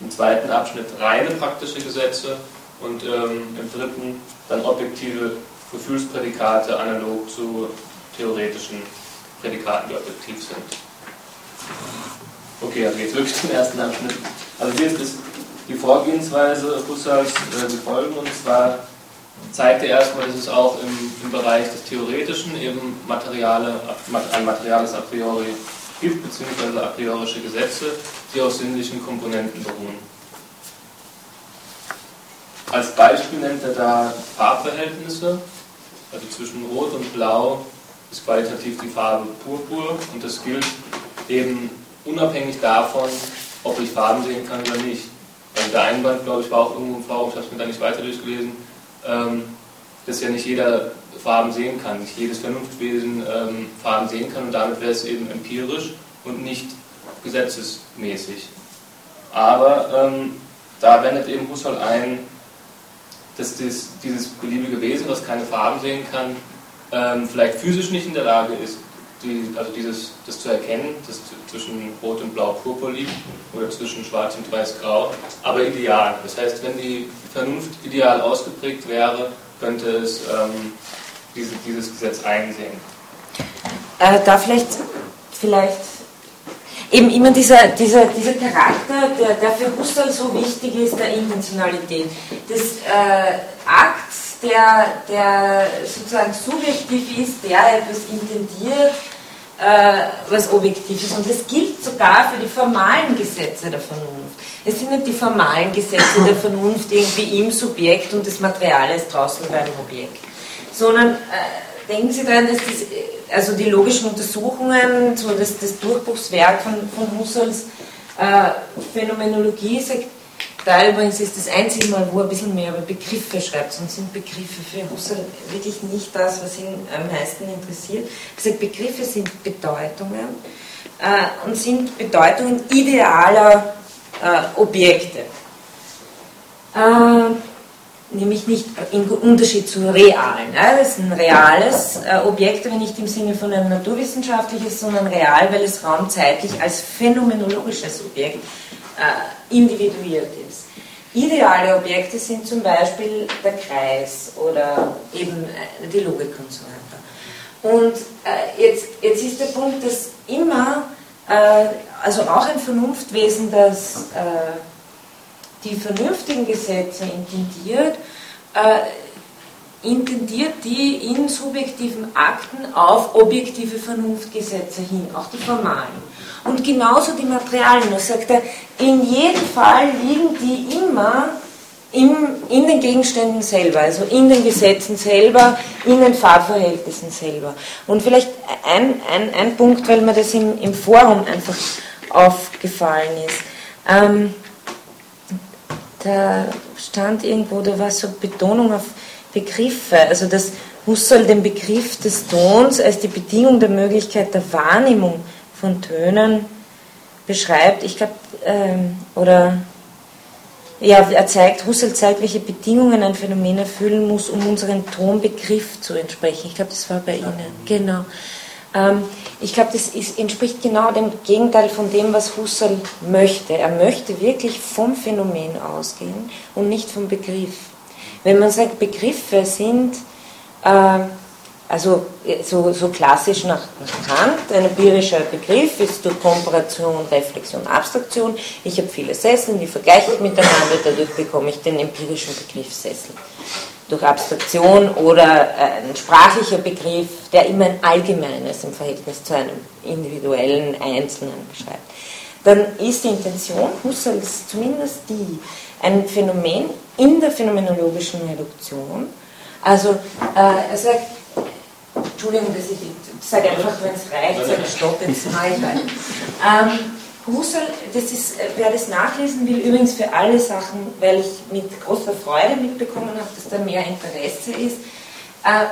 Im zweiten Abschnitt reine praktische Gesetze und ähm, im dritten dann objektive Gefühlsprädikate analog zu theoretischen Prädikaten, die objektiv sind. Okay, also jetzt wirklich zum ersten Abschnitt. Also hier ist die Vorgehensweise Husserls äh, wie folgen, und zwar zeigt er erstmal, dass es auch im, im Bereich des Theoretischen eben Materiale, ein materiales a priori gibt, beziehungsweise a priorische Gesetze, die auf sinnlichen Komponenten beruhen. Als Beispiel nennt er da Farbverhältnisse, also zwischen Rot und Blau ist qualitativ die Farbe Purpur und das gilt eben unabhängig davon, ob ich Farben sehen kann oder nicht. Also der Einwand, glaube ich, war auch irgendwo im Forum, ich habe es mir da nicht weiter durchgelesen, ähm, dass ja nicht jeder Farben sehen kann, nicht jedes Vernunftwesen ähm, Farben sehen kann und damit wäre es eben empirisch und nicht gesetzesmäßig. Aber ähm, da wendet eben Husserl ein, dass dies, dieses beliebige Wesen, das keine Farben sehen kann, ähm, vielleicht physisch nicht in der Lage ist, die, also dieses, das zu erkennen, das zwischen Rot und Blau Purpur liegt oder zwischen Schwarz und Weiß-Grau, aber ideal. Das heißt, wenn die Vernunft ideal ausgeprägt wäre, könnte es ähm, diese, dieses Gesetz einsehen. Äh, da vielleicht, vielleicht eben immer dieser, dieser, dieser Charakter, der, der für Husserl so wichtig ist, der Intentionalität. Das äh, Akt, der, der sozusagen subjektiv ist, der etwas intendiert, äh, was objektiv ist. Und das gilt sogar für die formalen Gesetze der Vernunft. Es sind nicht die formalen Gesetze der Vernunft irgendwie im Subjekt und das Material ist draußen beim Objekt, sondern äh, denken Sie daran, dass das, also die logischen Untersuchungen, so das, das Durchbruchswerk von, von Husserls äh, Phänomenologie sagt, da übrigens ist das einzige Mal, wo er ein bisschen mehr über Begriffe schreibt, sonst sind Begriffe für Husserl wirklich nicht das, was ihn am meisten interessiert. Er sagt, Begriffe sind Bedeutungen äh, und sind Bedeutungen idealer äh, Objekte. Äh, nämlich nicht im Unterschied zu realen. Ja, das ist ein reales äh, Objekt, aber nicht im Sinne von einem naturwissenschaftliches, sondern real, weil es raumzeitlich als phänomenologisches Objekt äh, individuiert ist. Ideale Objekte sind zum Beispiel der Kreis oder eben äh, die Logik und so weiter. Und äh, jetzt, jetzt ist der Punkt, dass immer, äh, also auch ein Vernunftwesen, das äh, die vernünftigen Gesetze intendiert, intendiert die in subjektiven Akten auf objektive Vernunftgesetze hin, auch die formalen. Und genauso die Materialien. Da sagt er, in jedem Fall liegen die immer im, in den Gegenständen selber, also in den Gesetzen selber, in den Farbverhältnissen selber. Und vielleicht ein, ein, ein Punkt, weil mir das im, im Forum einfach aufgefallen ist. Ähm, da stand irgendwo, da war so Betonung auf Begriffe, also dass Husserl den Begriff des Tons als die Bedingung der Möglichkeit der Wahrnehmung von Tönen beschreibt. Ich glaube, ähm, oder ja, er zeigt, Husserl zeigt, welche Bedingungen ein Phänomen erfüllen muss, um unserem Tonbegriff zu entsprechen. Ich glaube, das war bei Ihnen. Genau. Ähm, ich glaube, das ist, entspricht genau dem Gegenteil von dem, was Husserl möchte. Er möchte wirklich vom Phänomen ausgehen und nicht vom Begriff. Wenn man sagt, Begriffe sind, äh, also so, so klassisch nach, nach, Kant, ein empirischer Begriff ist durch Komparation, Reflexion, Abstraktion. Ich habe viele Sessel, die vergleiche ich miteinander, dadurch bekomme ich den empirischen Begriff Sessel durch Abstraktion oder äh, ein sprachlicher Begriff, der immer ein allgemeines im Verhältnis zu einem individuellen Einzelnen beschreibt. Dann ist die Intention Husserls zumindest die, ein Phänomen in der phänomenologischen Reduktion, also äh, er sagt, Entschuldigung, dass ich, ich sage einfach, wenn es reicht, sage stopp, jetzt mache ich weiter. Ähm, Husserl, das ist, wer das nachlesen will, übrigens für alle Sachen, weil ich mit großer Freude mitbekommen habe, dass da mehr Interesse ist. Äh,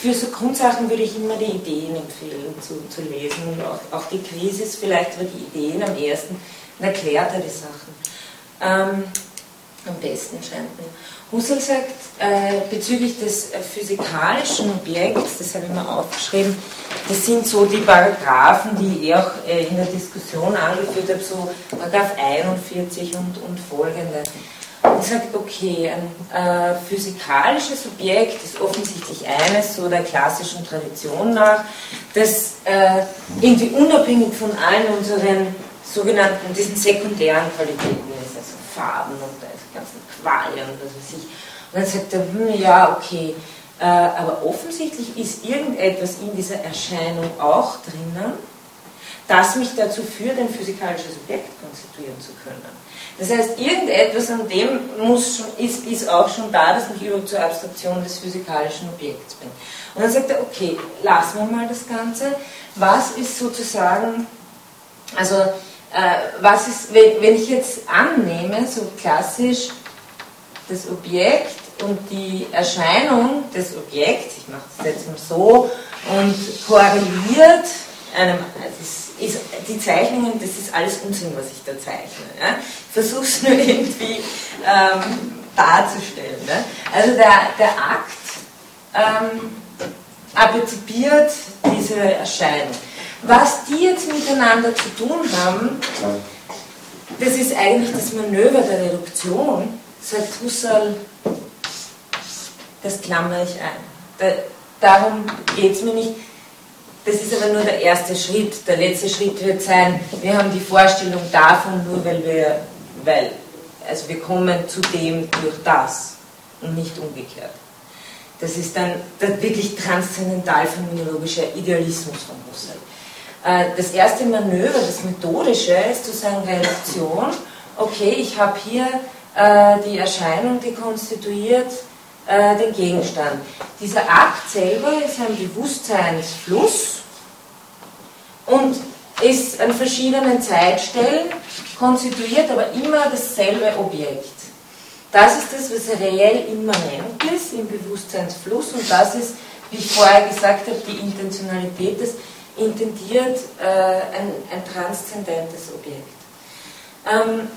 für so Grundsachen würde ich immer die Ideen empfehlen zu, zu lesen. Auch, auch die Krisis vielleicht, aber die Ideen am ersten, dann erklärt er die Sachen. Ähm, am besten scheint. Husserl sagt äh, bezüglich des äh, physikalischen Objekts, das habe ich mir aufgeschrieben, das sind so die Paragraphen, die ich auch äh, in der Diskussion angeführt habe, so Paragraph 41 und, und folgende. Und sagt, okay, ein äh, physikalisches Objekt ist offensichtlich eines, so der klassischen Tradition nach, das äh, irgendwie unabhängig von allen unseren sogenannten, diesen sekundären Qualitäten ist, also Farben und ganzen Qualien und was weiß ich. Und dann sagt er, hm, ja, okay, äh, aber offensichtlich ist irgendetwas in dieser Erscheinung auch drinnen, das mich dazu führt, ein physikalisches Objekt konstituieren zu können. Das heißt, irgendetwas an dem muss schon, ist, ist auch schon da, das mich überhaupt zur Abstraktion des physikalischen Objekts bringt. Und dann sagt er, okay, lassen wir mal das Ganze. Was ist sozusagen, also was ist, wenn, wenn ich jetzt annehme, so klassisch, das Objekt und die Erscheinung des Objekts, ich mache das jetzt mal so, und korreliert einem, das ist, die Zeichnungen, das ist alles Unsinn, was ich da zeichne. Ja? Ich versuche es nur irgendwie ähm, darzustellen. Ne? Also der, der Akt ähm, partizipiert diese Erscheinung. Was die jetzt miteinander zu tun haben, das ist eigentlich das Manöver der Reduktion, sagt Husserl, das klammere ich ein. Da, darum geht es mir nicht. Das ist aber nur der erste Schritt. Der letzte Schritt wird sein, wir haben die Vorstellung davon nur, weil wir, weil, also wir kommen zu dem durch das und nicht umgekehrt. Das ist dann der wirklich transzendental phänomenologische Idealismus von Husserl. Äh, das erste Manöver, das methodische, ist zu sagen, Reduktion, okay, ich habe hier äh, die Erscheinung, die konstituiert äh, den Gegenstand. Dieser Akt selber ist ein Bewusstseinsfluss und ist an verschiedenen Zeitstellen konstituiert, aber immer dasselbe Objekt. Das ist das, was reell immanent ist im Bewusstseinsfluss und das ist, wie ich vorher gesagt habe, die Intentionalität des intendiert äh, ein, ein, transzendentes Objekt. Ähm,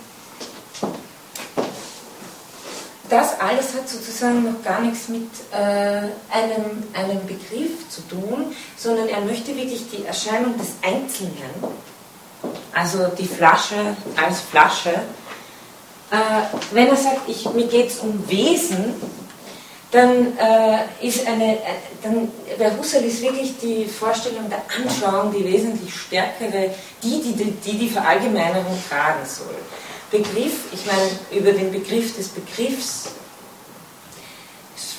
das alles hat sozusagen noch gar nichts mit äh, einem, einem Begriff zu tun, sondern er möchte wirklich die Erscheinung des Einzelnen, also die Flasche als Flasche, äh, wenn er sagt, ich, mir geht es um Wesen, dann äh, ist eine, äh, dann, bei Husserl ist wirklich die Vorstellung der Anschauung die wesentlich stärkere, die die die, die, die Verallgemeinerung tragen soll. Begriff, ich meine, über den Begriff des Begriffs,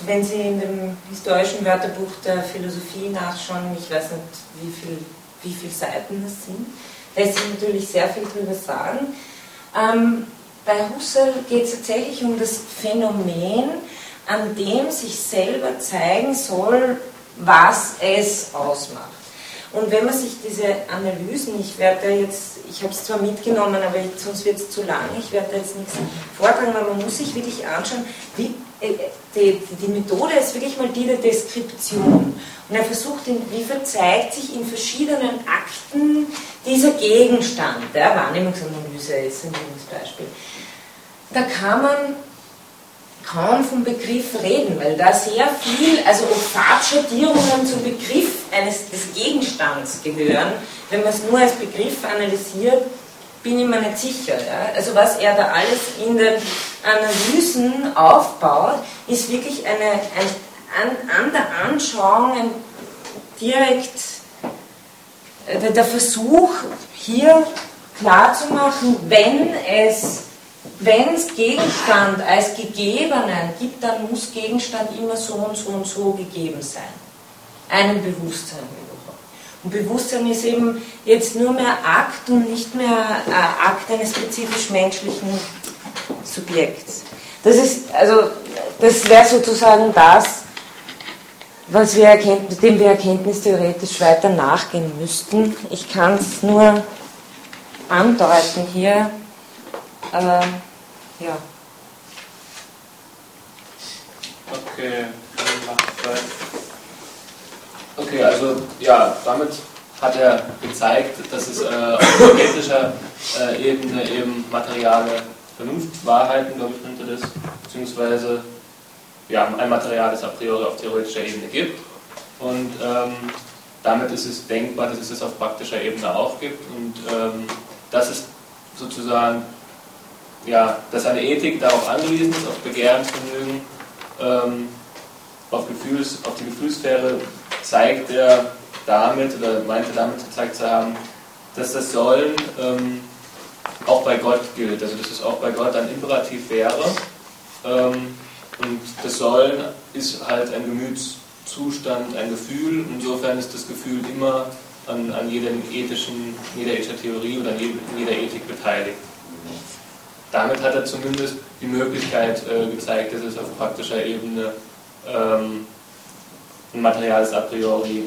wenn Sie in dem historischen Wörterbuch der Philosophie nachschauen, ich weiß nicht, wie viele wie viel Seiten das sind, lässt sich natürlich sehr viel darüber sagen. Ähm, bei Husserl geht es tatsächlich um das Phänomen, an dem sich selber zeigen soll, was es ausmacht. Und wenn man sich diese Analysen, ich werde jetzt, ich habe es zwar mitgenommen, aber sonst wird es zu lang, ich werde jetzt nichts vortragen, aber man muss sich wirklich anschauen, wie, äh, die, die, Methode ist wirklich mal die der Deskription. Und er versucht, wie zeigt sich in verschiedenen Akten dieser Gegenstand, der Wahrnehmungsanalyse ist ein gutes Beispiel. Da kann man kaum vom Begriff reden, weil da sehr viel, also ob Farbschattierungen zum Begriff eines, des Gegenstands gehören, wenn man es nur als Begriff analysiert, bin ich mir nicht sicher. Ja? Also was er da alles in den Analysen aufbaut, ist wirklich eine, ein, an, an der Anschauung ein direkt äh, der Versuch, hier klarzumachen, wenn es wenn es Gegenstand als Gegebenen gibt, dann muss Gegenstand immer so und so und so gegeben sein. Einem Bewusstsein überhaupt. Und Bewusstsein ist eben jetzt nur mehr Akt und nicht mehr äh, Akt eines spezifisch menschlichen Subjekts. Das ist, also, das wäre sozusagen das, was wir dem wir erkenntnistheoretisch weiter nachgehen müssten. Ich kann es nur andeuten hier. Äh, ja. Okay, Okay, also ja, damit hat er gezeigt, dass es äh, auf theoretischer äh, Ebene eben materiale Vernunftwahrheiten, glaube ich, nennt er das, beziehungsweise ja, ein Material, das a priori auf theoretischer Ebene gibt. Und ähm, damit ist es denkbar, dass es es auf praktischer Ebene auch gibt. Und ähm, das ist sozusagen, ja, dass eine Ethik darauf angewiesen ist, auf Begehrensvermögen, ähm, auf, Gefühls, auf die Gefühlssphäre, zeigt er damit, oder meinte damit gezeigt zu haben, dass das Sollen ähm, auch bei Gott gilt. Also dass es auch bei Gott ein Imperativ wäre. Ähm, und das Sollen ist halt ein Gemütszustand, ein Gefühl. Insofern ist das Gefühl immer an, an jedem ethischen, jeder ethischen Theorie oder an jeder Ethik beteiligt. Damit hat er zumindest die Möglichkeit äh, gezeigt, dass es auf praktischer Ebene ähm, ein Material a priori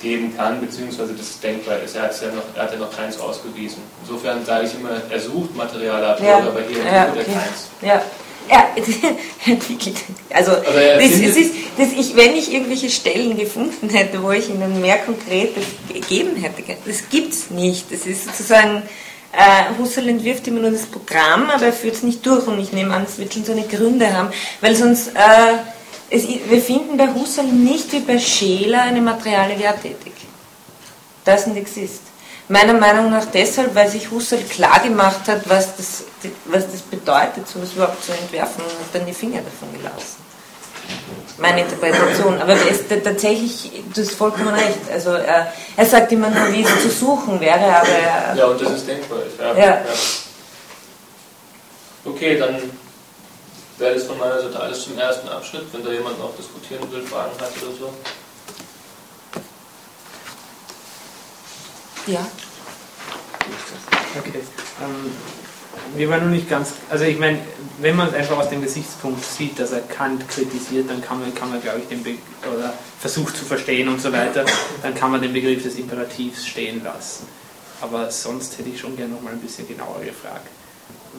geben kann, beziehungsweise dass es denkbar ist. Er, ja noch, er hat ja noch keins ausgewiesen. Insofern sage ich immer, er sucht Material a priori, ja, aber hier ja, okay. er keins. Ja. Ja, entwickelt. Also, das, das ist, das ich, wenn ich irgendwelche Stellen gefunden hätte, wo ich Ihnen mehr Konkretes gegeben hätte, das gibt es nicht. Das ist sozusagen, äh, Husserl entwirft immer nur das Programm, aber er führt es nicht durch und ich nehme an, es wird schon seine Gründe haben, weil sonst, äh, es, wir finden bei Husserl nicht wie bei Scheler eine materiale Wertethik. Doesn't exist. Meiner Meinung nach deshalb, weil sich Husserl klar gemacht hat, was das, was das bedeutet, so etwas überhaupt zu entwerfen und hat dann die Finger davon gelassen. Meine Interpretation. Aber es, tatsächlich, du hast vollkommen recht. Also er, er sagt immer nur, wie es zu suchen wäre, aber er, Ja, und das ist denkbar. Ja. Ja. ja. Okay, dann wäre das von meiner Seite alles zum ersten Abschnitt. Wenn da jemand noch diskutieren will, Fragen hat oder so. Ja. Okay. Ähm, wir waren noch nicht ganz, also ich meine, wenn man es einfach aus dem Gesichtspunkt sieht, dass er Kant kritisiert, dann kann man, kann man glaube ich, den Be oder versucht zu verstehen und so weiter, dann kann man den Begriff des Imperativs stehen lassen. Aber sonst hätte ich schon gerne noch mal ein bisschen genauer gefragt,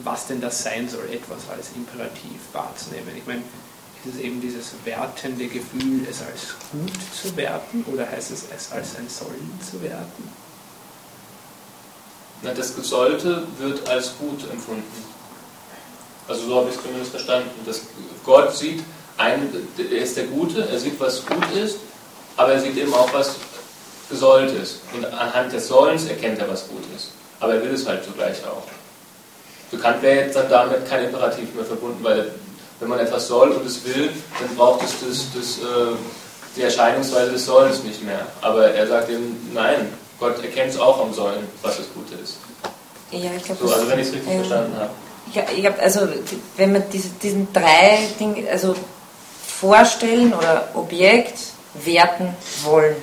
was denn das sein soll, etwas als Imperativ wahrzunehmen. Ich meine, ist es eben dieses wertende Gefühl, es als gut zu werten oder heißt es, es als ein Sollen zu werten? Na, das Gesollte wird als gut empfunden. Also so habe ich es zumindest verstanden. Dass Gott sieht, ein, er ist der Gute, er sieht, was gut ist, aber er sieht eben auch, was gesollt ist. Und anhand des Sollens erkennt er, was gut ist. Aber er will es halt zugleich auch. Bekannt wäre jetzt dann damit kein Imperativ mehr verbunden, weil wenn man etwas soll und es will, dann braucht es das, das, äh, die Erscheinungsweise des Sollens nicht mehr. Aber er sagt eben, nein, Gott erkennt es auch am Sollen, was das Gute ist. Ja, ich glaube. So, also wenn ich es richtig äh, verstanden habe. Ja, ich glaube, also wenn man diese, diesen drei Dinge, also vorstellen oder Objekt, werten, wollen.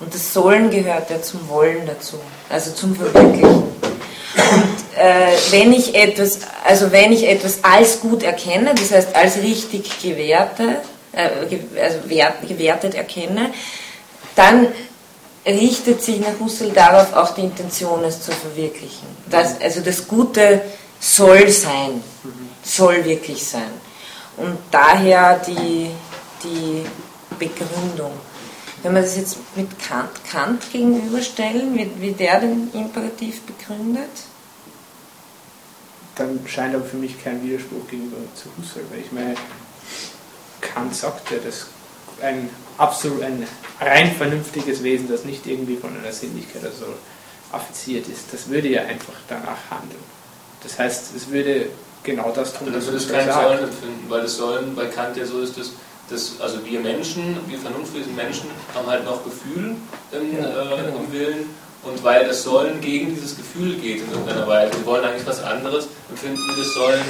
Und das Sollen gehört ja zum Wollen dazu, also zum Verwirklichen. Und äh, wenn ich etwas, also wenn ich etwas als gut erkenne, das heißt als richtig gewährte, äh, also wert, gewertet erkenne, dann richtet sich nach Husserl darauf auch die Intention, es zu verwirklichen. Das, also das Gute soll sein, soll wirklich sein. Und daher die, die Begründung. Wenn wir das jetzt mit Kant, Kant gegenüberstellen, wie, wie der den Imperativ begründet, dann scheint aber für mich kein Widerspruch gegenüber zu Husserl, weil ich meine, Kant sagt, ja, das ein absolut ein rein vernünftiges Wesen, das nicht irgendwie von einer Sinnlichkeit oder so affiziert ist, das würde ja einfach danach handeln. Das heißt, es würde genau das tun, was es kein Sollen empfinden, weil das Sollen bei Kant ja so ist, dass, dass also wir Menschen, wir vernunftwesen Menschen, haben halt noch Gefühl im, ja, äh, genau. im Willen und weil das Sollen gegen dieses Gefühl geht in irgendeiner Weise, wir wollen eigentlich was anderes, empfinden wir das Sollen,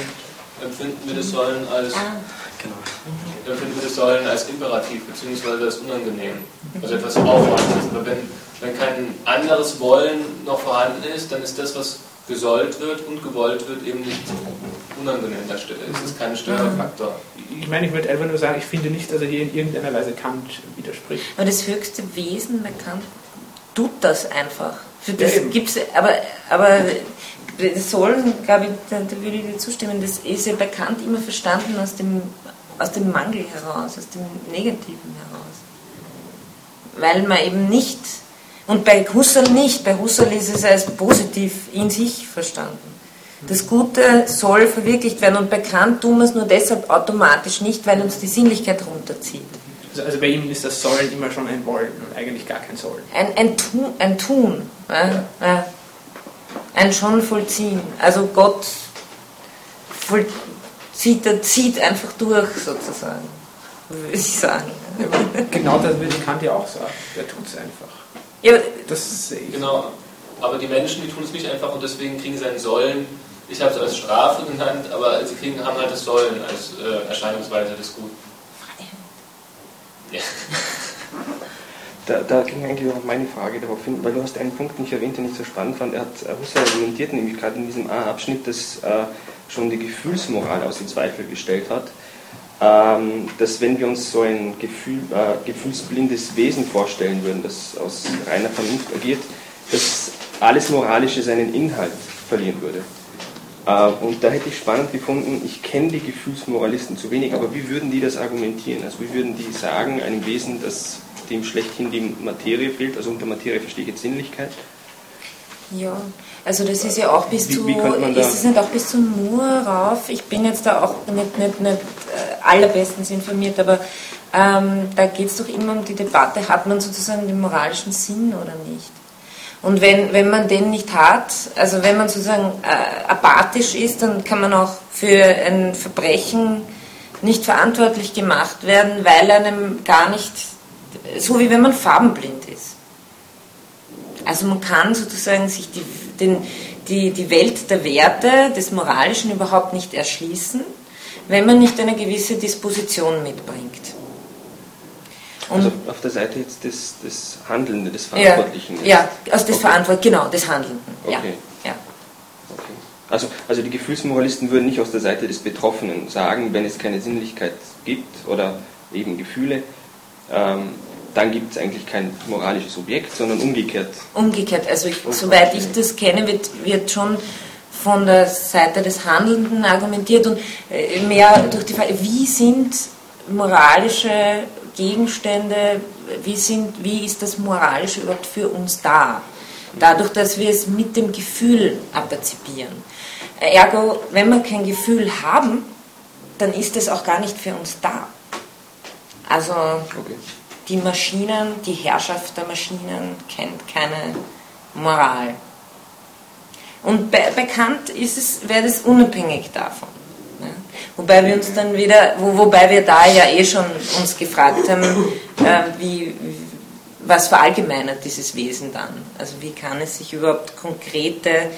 empfinden wir das Sollen als ah. genau. empfinden wir das Sollen als Imperativ beziehungsweise als unangenehm, also etwas Aufwandes. Aber wenn, wenn kein anderes Wollen noch vorhanden ist, dann ist das, was gesollt wird und gewollt wird, eben nicht unangenehm an der Stelle. Es ist kein Störfaktor. Ich meine, ich würde einfach nur sagen, ich finde nicht, dass er hier in irgendeiner Weise Kant widerspricht. Aber das höchste Wesen bei Kant tut das einfach. Für das ja, gibt's, aber, aber das Sollen, glaube ich, da, würde ich dir zustimmen, das ist ja bekannt immer verstanden aus dem, aus dem Mangel heraus, aus dem Negativen heraus. Weil man eben nicht, und bei Husserl nicht, bei Husserl ist es als positiv in sich verstanden. Das Gute soll verwirklicht werden und bekannt tun wir es nur deshalb automatisch nicht, weil uns die Sinnlichkeit runterzieht. Also, also bei ihm ist das Sollen immer schon ein Wollen und eigentlich gar kein Sollen. Ein, ein Tun. Ein, Tun ja. Ja. Ein schon vollziehen. Also Gott vollzieht, zieht einfach durch sozusagen, würde ich sagen. Genau das würde Kant ja auch sagen. Der tut es einfach. Ja, das sehe ich. Genau. Aber die Menschen, die tun es nicht einfach und deswegen kriegen sie ein Sollen. Ich habe es als Strafe genannt, aber sie kriegen, haben halt das Sollen als äh, Erscheinungsweise des Guten. Ja. Da, da, ging eigentlich auch meine Frage darauf hin, weil du hast einen Punkt nicht erwähnt, den ich so spannend fand. Er hat äh, Husserl argumentiert, nämlich gerade in diesem A-Abschnitt, dass äh, schon die Gefühlsmoral außer Zweifel gestellt hat, ähm, dass wenn wir uns so ein Gefühl, äh, gefühlsblindes Wesen vorstellen würden, das aus reiner Vernunft agiert, dass alles Moralische seinen Inhalt verlieren würde. Äh, und da hätte ich spannend gefunden, ich kenne die Gefühlsmoralisten zu wenig, aber wie würden die das argumentieren? Also wie würden die sagen, einem Wesen, das dem schlechthin die Materie fehlt, also unter Materie verstehe ich jetzt Sinnlichkeit? Ja, also das ist ja auch bis wie, zu, wie ist es nicht auch bis zum Moor rauf? Ich bin jetzt da auch nicht, nicht, nicht äh, allerbestens informiert, aber ähm, da geht es doch immer um die Debatte, hat man sozusagen den moralischen Sinn oder nicht? Und wenn, wenn man den nicht hat, also wenn man sozusagen äh, apathisch ist, dann kann man auch für ein Verbrechen nicht verantwortlich gemacht werden, weil einem gar nicht, so wie wenn man farbenblind ist. Also man kann sozusagen sich die, den, die, die Welt der Werte, des Moralischen überhaupt nicht erschließen, wenn man nicht eine gewisse Disposition mitbringt. Und also auf der Seite jetzt des, des Handelnden, des Verantwortlichen. Ja, ja aus des okay. Verantwort, genau, des Handelnden. Okay. Ja. ja. Okay. Also, also die Gefühlsmoralisten würden nicht aus der Seite des Betroffenen sagen, wenn es keine Sinnlichkeit gibt oder eben Gefühle, ähm, dann gibt es eigentlich kein moralisches Objekt, sondern umgekehrt. Umgekehrt, also ich, soweit ich das kenne, wird, wird schon von der Seite des Handelnden argumentiert und äh, mehr durch die Frage, wie sind moralische Gegenstände, wie, sind, wie ist das Moralische überhaupt für uns da? Dadurch, dass wir es mit dem Gefühl aperzipieren. Ergo, wenn wir kein Gefühl haben, dann ist es auch gar nicht für uns da. Also okay. die Maschinen, die Herrschaft der Maschinen kennt keine Moral. Und be bekannt ist es, wäre das unabhängig davon. Wobei wir uns dann wieder, wo, wobei wir da ja eh schon uns gefragt haben, äh, wie, was verallgemeinert dieses Wesen dann? Also wie kann es sich überhaupt konkrete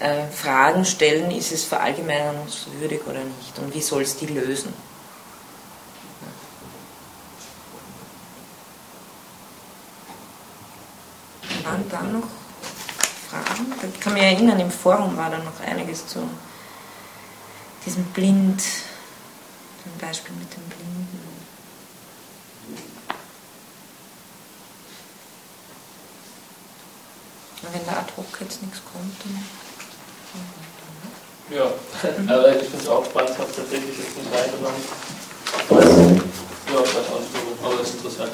äh, Fragen stellen, ist es verallgemeinerungswürdig oder nicht? Und wie soll es die lösen? Waren da noch Fragen? Ich kann mich erinnern, im Forum war da noch einiges zu diesem Blind, zum Beispiel mit dem Blinden. Wenn da ad hoc jetzt nichts kommt, dann. Ja, aber ich finde es auch spannend, ich habe tatsächlich jetzt nicht reingenommen. Ja, das auch aber das ist interessant.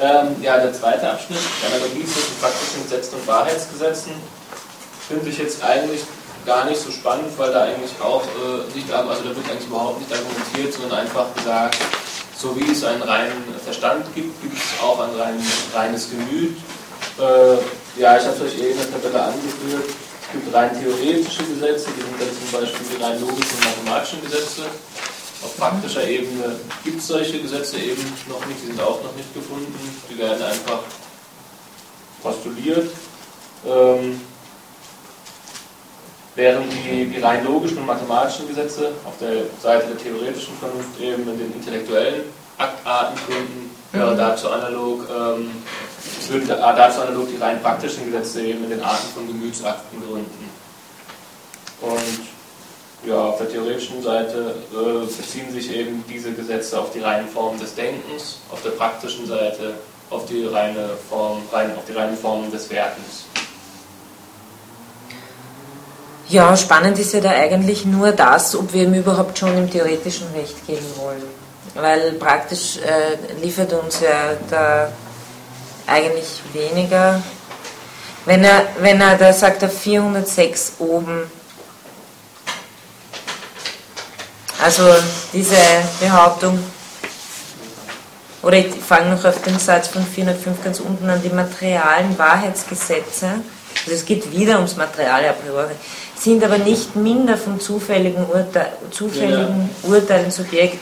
Ähm, ja, der zweite Abschnitt, die Analogie zwischen praktischen Gesetzen und Wahrheitsgesetzen, finde ich jetzt eigentlich gar nicht so spannend, weil da eigentlich auch äh, nicht, also da wird eigentlich überhaupt nicht argumentiert, sondern einfach gesagt, so wie es einen reinen Verstand gibt, gibt es auch ein rein, reines Gemüt. Äh, ja, ich habe es euch eh in der Tabelle angeführt. Es gibt rein theoretische Gesetze, die sind dann zum Beispiel die rein logischen und mathematischen Gesetze. Auf praktischer Ebene gibt es solche Gesetze eben noch nicht, die sind auch noch nicht gefunden. Die werden einfach postuliert. Ähm, während die, die rein logischen und mathematischen Gesetze auf der Seite der theoretischen Vernunft eben in den intellektuellen Aktarten gründen, wäre mhm. dazu analog, ähm, es würden dazu analog die rein praktischen Gesetze eben in den Arten von Gemütsakten gründen. Und ja, auf der theoretischen Seite äh, beziehen sich eben diese Gesetze auf die reinen Formen des Denkens, auf der praktischen Seite auf die reine Form, rein, auf die reinen Formen des Werkens. Ja, spannend ist ja da eigentlich nur das, ob wir ihm überhaupt schon im theoretischen Recht geben wollen. Weil praktisch äh, liefert uns ja da eigentlich weniger. Wenn er, wenn er da sagt, auf 406 oben, also diese Behauptung, oder ich fange noch auf den Satz von 405 ganz unten an, die materialen Wahrheitsgesetze, also es geht wieder ums Material a priori, sind aber nicht minder von zufälligen, Urte zufälligen ja. Urteilen Subjekt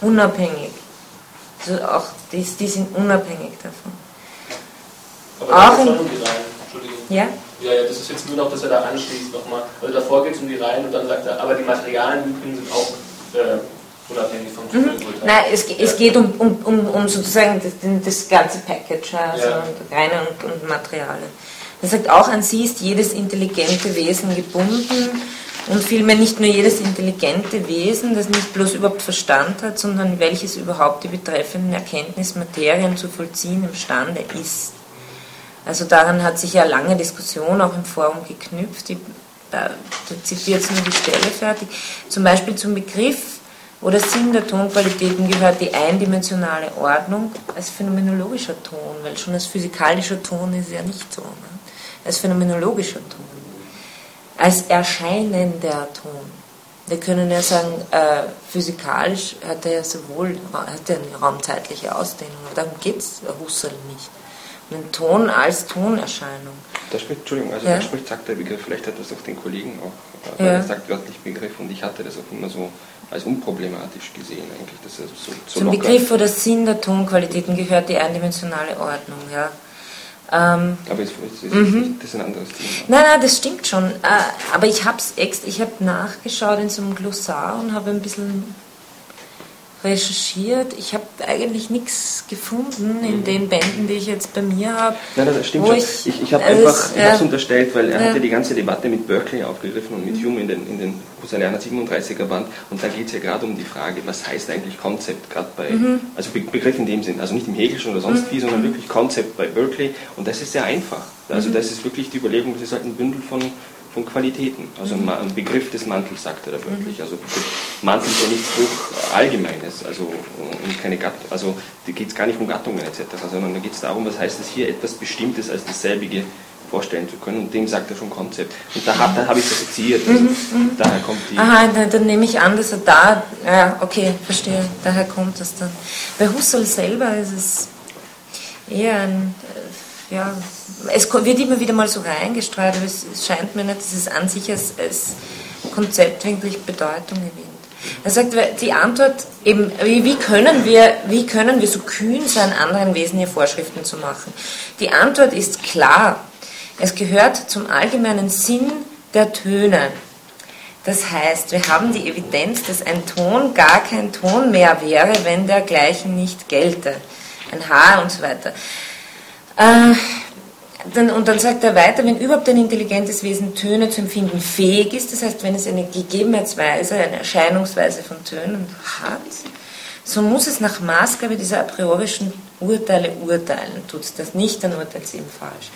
unabhängig. Also auch die, die sind unabhängig davon. Aber auch in, um die Reihen. Entschuldigung. Ja? Ja, ja, das ist jetzt nur noch, dass er da anschließt nochmal. Also davor geht es um die Reihen und dann sagt er, aber die materialen Lügen sind auch äh, unabhängig vom mhm. Nein, es, ja. es geht um, um, um, um sozusagen das, das ganze Package, also ja. Reine und, und Materialien. Er sagt auch, an sie ist jedes intelligente Wesen gebunden und vielmehr nicht nur jedes intelligente Wesen, das nicht bloß überhaupt Verstand hat, sondern welches überhaupt die betreffenden Erkenntnismaterien zu vollziehen imstande ist. Also daran hat sich ja lange Diskussion auch im Forum geknüpft. Ich, da, da zitiere jetzt nur die Stelle fertig. Zum Beispiel zum Begriff oder Sinn der Tonqualitäten gehört die eindimensionale Ordnung als phänomenologischer Ton, weil schon als physikalischer Ton ist ja nicht so. Ne? als phänomenologischer Ton, als erscheinender Ton. Wir können ja sagen, äh, physikalisch hat er ja sowohl hat er eine raumzeitliche Ausdehnung, aber darum geht es Husserl nicht. Ein Ton als Tonerscheinung. Da spricht, Entschuldigung, also ja. da spricht, sagt der Begriff, vielleicht hat das auch den Kollegen auch, äh, ja. er sagt wörtlich Begriff und ich hatte das auch immer so als unproblematisch gesehen eigentlich. Dass er so, so Zum Begriff oder Sinn der Tonqualitäten gehört die eindimensionale Ordnung, ja. Ähm, aber es, es, mhm. das ist ein anderes Thema. Nein, nein, das stimmt schon. Äh, aber ich habe ich hab nachgeschaut in so einem Glossar und habe ein bisschen recherchiert. Ich habe eigentlich nichts gefunden in mhm. den Bänden, die ich jetzt bei mir habe. Nein, das stimmt schon. Ich, ich, ich habe also einfach äh, unterstellt, weil er ja. hatte die ganze Debatte mit Berkeley aufgegriffen und mit mhm. Hume in den, in den Husserlianer 37er Band. Und da geht es ja gerade um die Frage, was heißt eigentlich Konzept, gerade bei, mhm. also Be Begriff in dem Sinn, also nicht im Hegelschen oder sonst mhm. wie, sondern wirklich Konzept bei Berkeley. Und das ist sehr einfach. Also mhm. das ist wirklich die Überlegung, das ist halt ein Bündel von von Qualitäten. Also ein, ein Begriff des Mantels, sagt er da wirklich. Also Mantel ist ja nichts durch Allgemeines, also und keine Gatt also da geht es gar nicht um Gattungen etc., sondern da geht es darum, was heißt es hier etwas Bestimmtes als dasselbige vorstellen zu können. Und dem sagt er schon Konzept. Und da, da habe ich das assoziiert. Also mhm, mhm, daher kommt die. Aha, dann, dann, nehme ich an, dass er da. Ja, okay, verstehe. Daher kommt das dann. Bei Husserl selber ist es eher ein ja, es wird immer wieder mal so reingestreut, aber es, scheint mir nicht, dass es an sich als, als Konzept wirklich Bedeutung gewinnt. Er sagt, die Antwort eben, wie können, wir, wie können wir so kühn sein, anderen Wesen hier Vorschriften zu machen? Die Antwort ist klar. Es gehört zum allgemeinen Sinn der Töne. Das heißt, wir haben die Evidenz, dass ein Ton gar kein Ton mehr wäre, wenn dergleichen nicht gelte. Ein Haar und so weiter. Äh, dann, und dann sagt er weiter, wenn überhaupt ein intelligentes Wesen Töne zu empfinden fähig ist, das heißt, wenn es eine Gegebenheitsweise, eine Erscheinungsweise von Tönen hat, so muss es nach Maßgabe dieser a priorischen Urteile urteilen. Tut es das nicht, dann urteilt es eben falsch.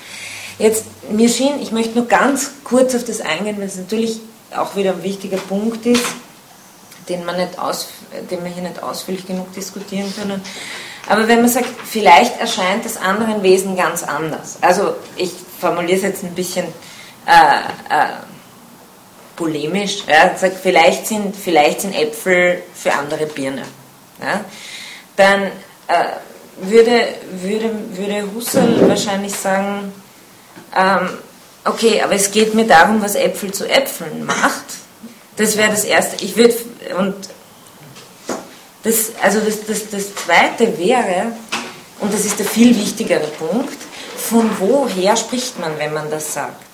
Jetzt, mir schien, ich möchte nur ganz kurz auf das eingehen, weil es natürlich auch wieder ein wichtiger Punkt ist, den, man nicht aus, den wir hier nicht ausführlich genug diskutieren können. Aber wenn man sagt, vielleicht erscheint das anderen Wesen ganz anders. Also ich formuliere es jetzt ein bisschen äh, äh, polemisch. Ja, sagt, vielleicht, sind, vielleicht sind Äpfel für andere Birne. Ja? dann äh, würde, würde, würde Husserl wahrscheinlich sagen, ähm, okay, aber es geht mir darum, was Äpfel zu Äpfeln macht. Das wäre das Erste. Ich würde, und das, also das, das, das Zweite wäre, und das ist der viel wichtigere Punkt, von woher spricht man, wenn man das sagt?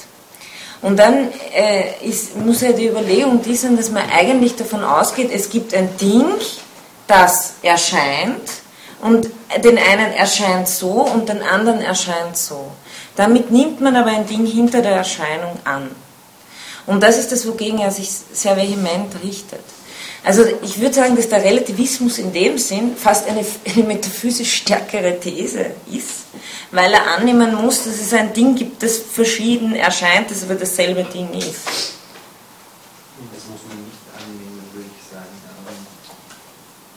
Und dann äh, ist, muss ja die Überlegung die sein, dass man eigentlich davon ausgeht, es gibt ein Ding, das erscheint, und den einen erscheint so und den anderen erscheint so. Damit nimmt man aber ein Ding hinter der Erscheinung an. Und das ist das, wogegen er sich sehr vehement richtet. Also ich würde sagen, dass der Relativismus in dem Sinn fast eine, eine metaphysisch stärkere These ist, weil er annehmen muss, dass es ein Ding gibt, das verschieden erscheint, das aber dasselbe Ding ist. Das muss man nicht annehmen, würde ich sagen.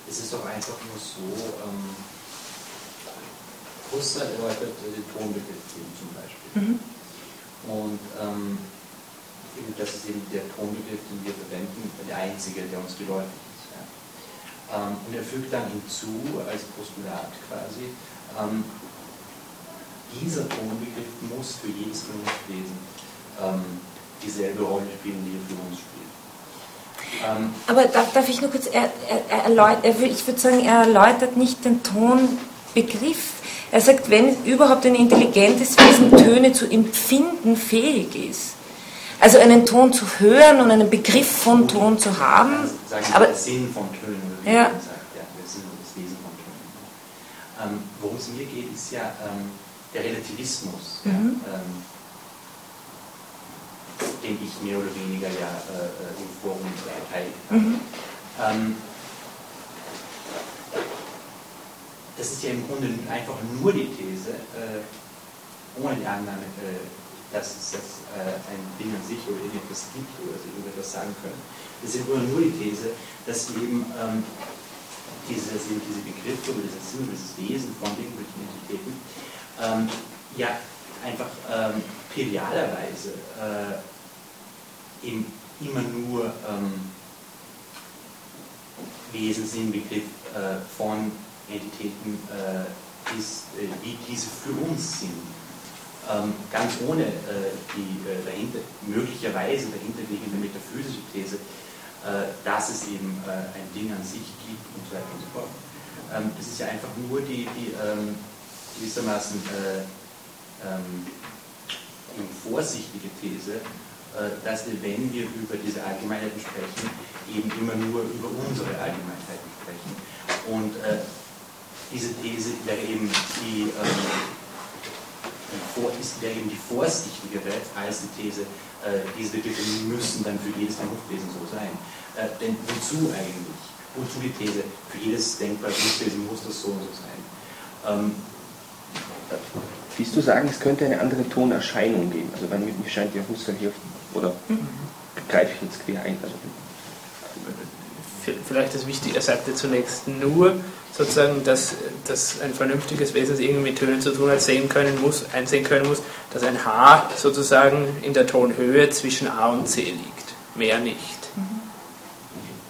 Es ist doch einfach nur so, ähm, Husserl erläutert den Tonbegriff zum Beispiel. Mhm. Und ähm, das ist eben der Tonbegriff, den wir verwenden, der einzige, der uns geläufig ist. Ja. Ähm, und er fügt dann hinzu, als Postulat quasi, ähm, dieser Tonbegriff muss für jedes Vernunftwesen ähm, dieselbe Rolle spielen, die er für uns spielt. Ähm, Aber darf, darf, ich nur kurz, er, er, er, ich würde sagen, er erläutert nicht den Tonbegriff. Er sagt, wenn überhaupt ein intelligentes Wesen Töne zu empfinden fähig ist, also einen Ton zu hören und einen Begriff von Ton zu haben. Sagen aber der Sinn von Tönen, ja. sagt, ja, der Sinn und das Wesen von Tönen. Ähm, worum es mir geht, ist ja ähm, der Relativismus, mhm. ja, ähm, den ich mehr oder weniger ja äh, im Forum verteidigt habe. Mhm. Ähm, das ist ja im Grunde einfach nur die These, äh, ohne die Annahme, äh, dass es jetzt äh, ein Ding an sich oder irgendetwas gibt oder sie irgendetwas sagen können. Das ist nur, nur die These, dass eben ähm, diese, diese Begriffe oder dieser Sinn, dieses Wesen von irgendwelchen Entitäten ähm, ja einfach ähm, perialerweise äh, eben immer nur ähm, Wesen sind, Begriff äh, von Entitäten äh, ist, äh, wie diese für uns sind ähm, ganz ohne äh, die äh, dahinter, möglicherweise dahinterliegende metaphysische These, äh, dass es eben äh, ein Ding an sich gibt und so weiter und so fort. Ähm, das ist ja einfach nur die, die ähm, gewissermaßen äh, ähm, vorsichtige These, äh, dass wir, wenn wir über diese Allgemeinheiten sprechen, eben immer nur über unsere Allgemeinheiten sprechen. Und diese These wäre eben die ähm, ist, wäre eben die vorsichtigere als die These, äh, diese Begriffe müssen dann für jedes Vernunftwesen so sein. Äh, denn wozu eigentlich? Wozu die These, für jedes denkbare Vernunftwesen muss das so und so sein? Ähm, Willst du sagen, es könnte eine andere Tonerscheinung geben? Also bei mir scheint ja Husserl hier, oder mhm. greife ich jetzt quer ein? Also, vielleicht das Wichtige, er sagte zunächst nur, sozusagen, dass, dass ein vernünftiges Wesen irgendwie mit Tönen zu tun hat, sehen können muss, einsehen können muss, dass ein H sozusagen in der Tonhöhe zwischen A und C liegt. Mehr nicht. Mhm.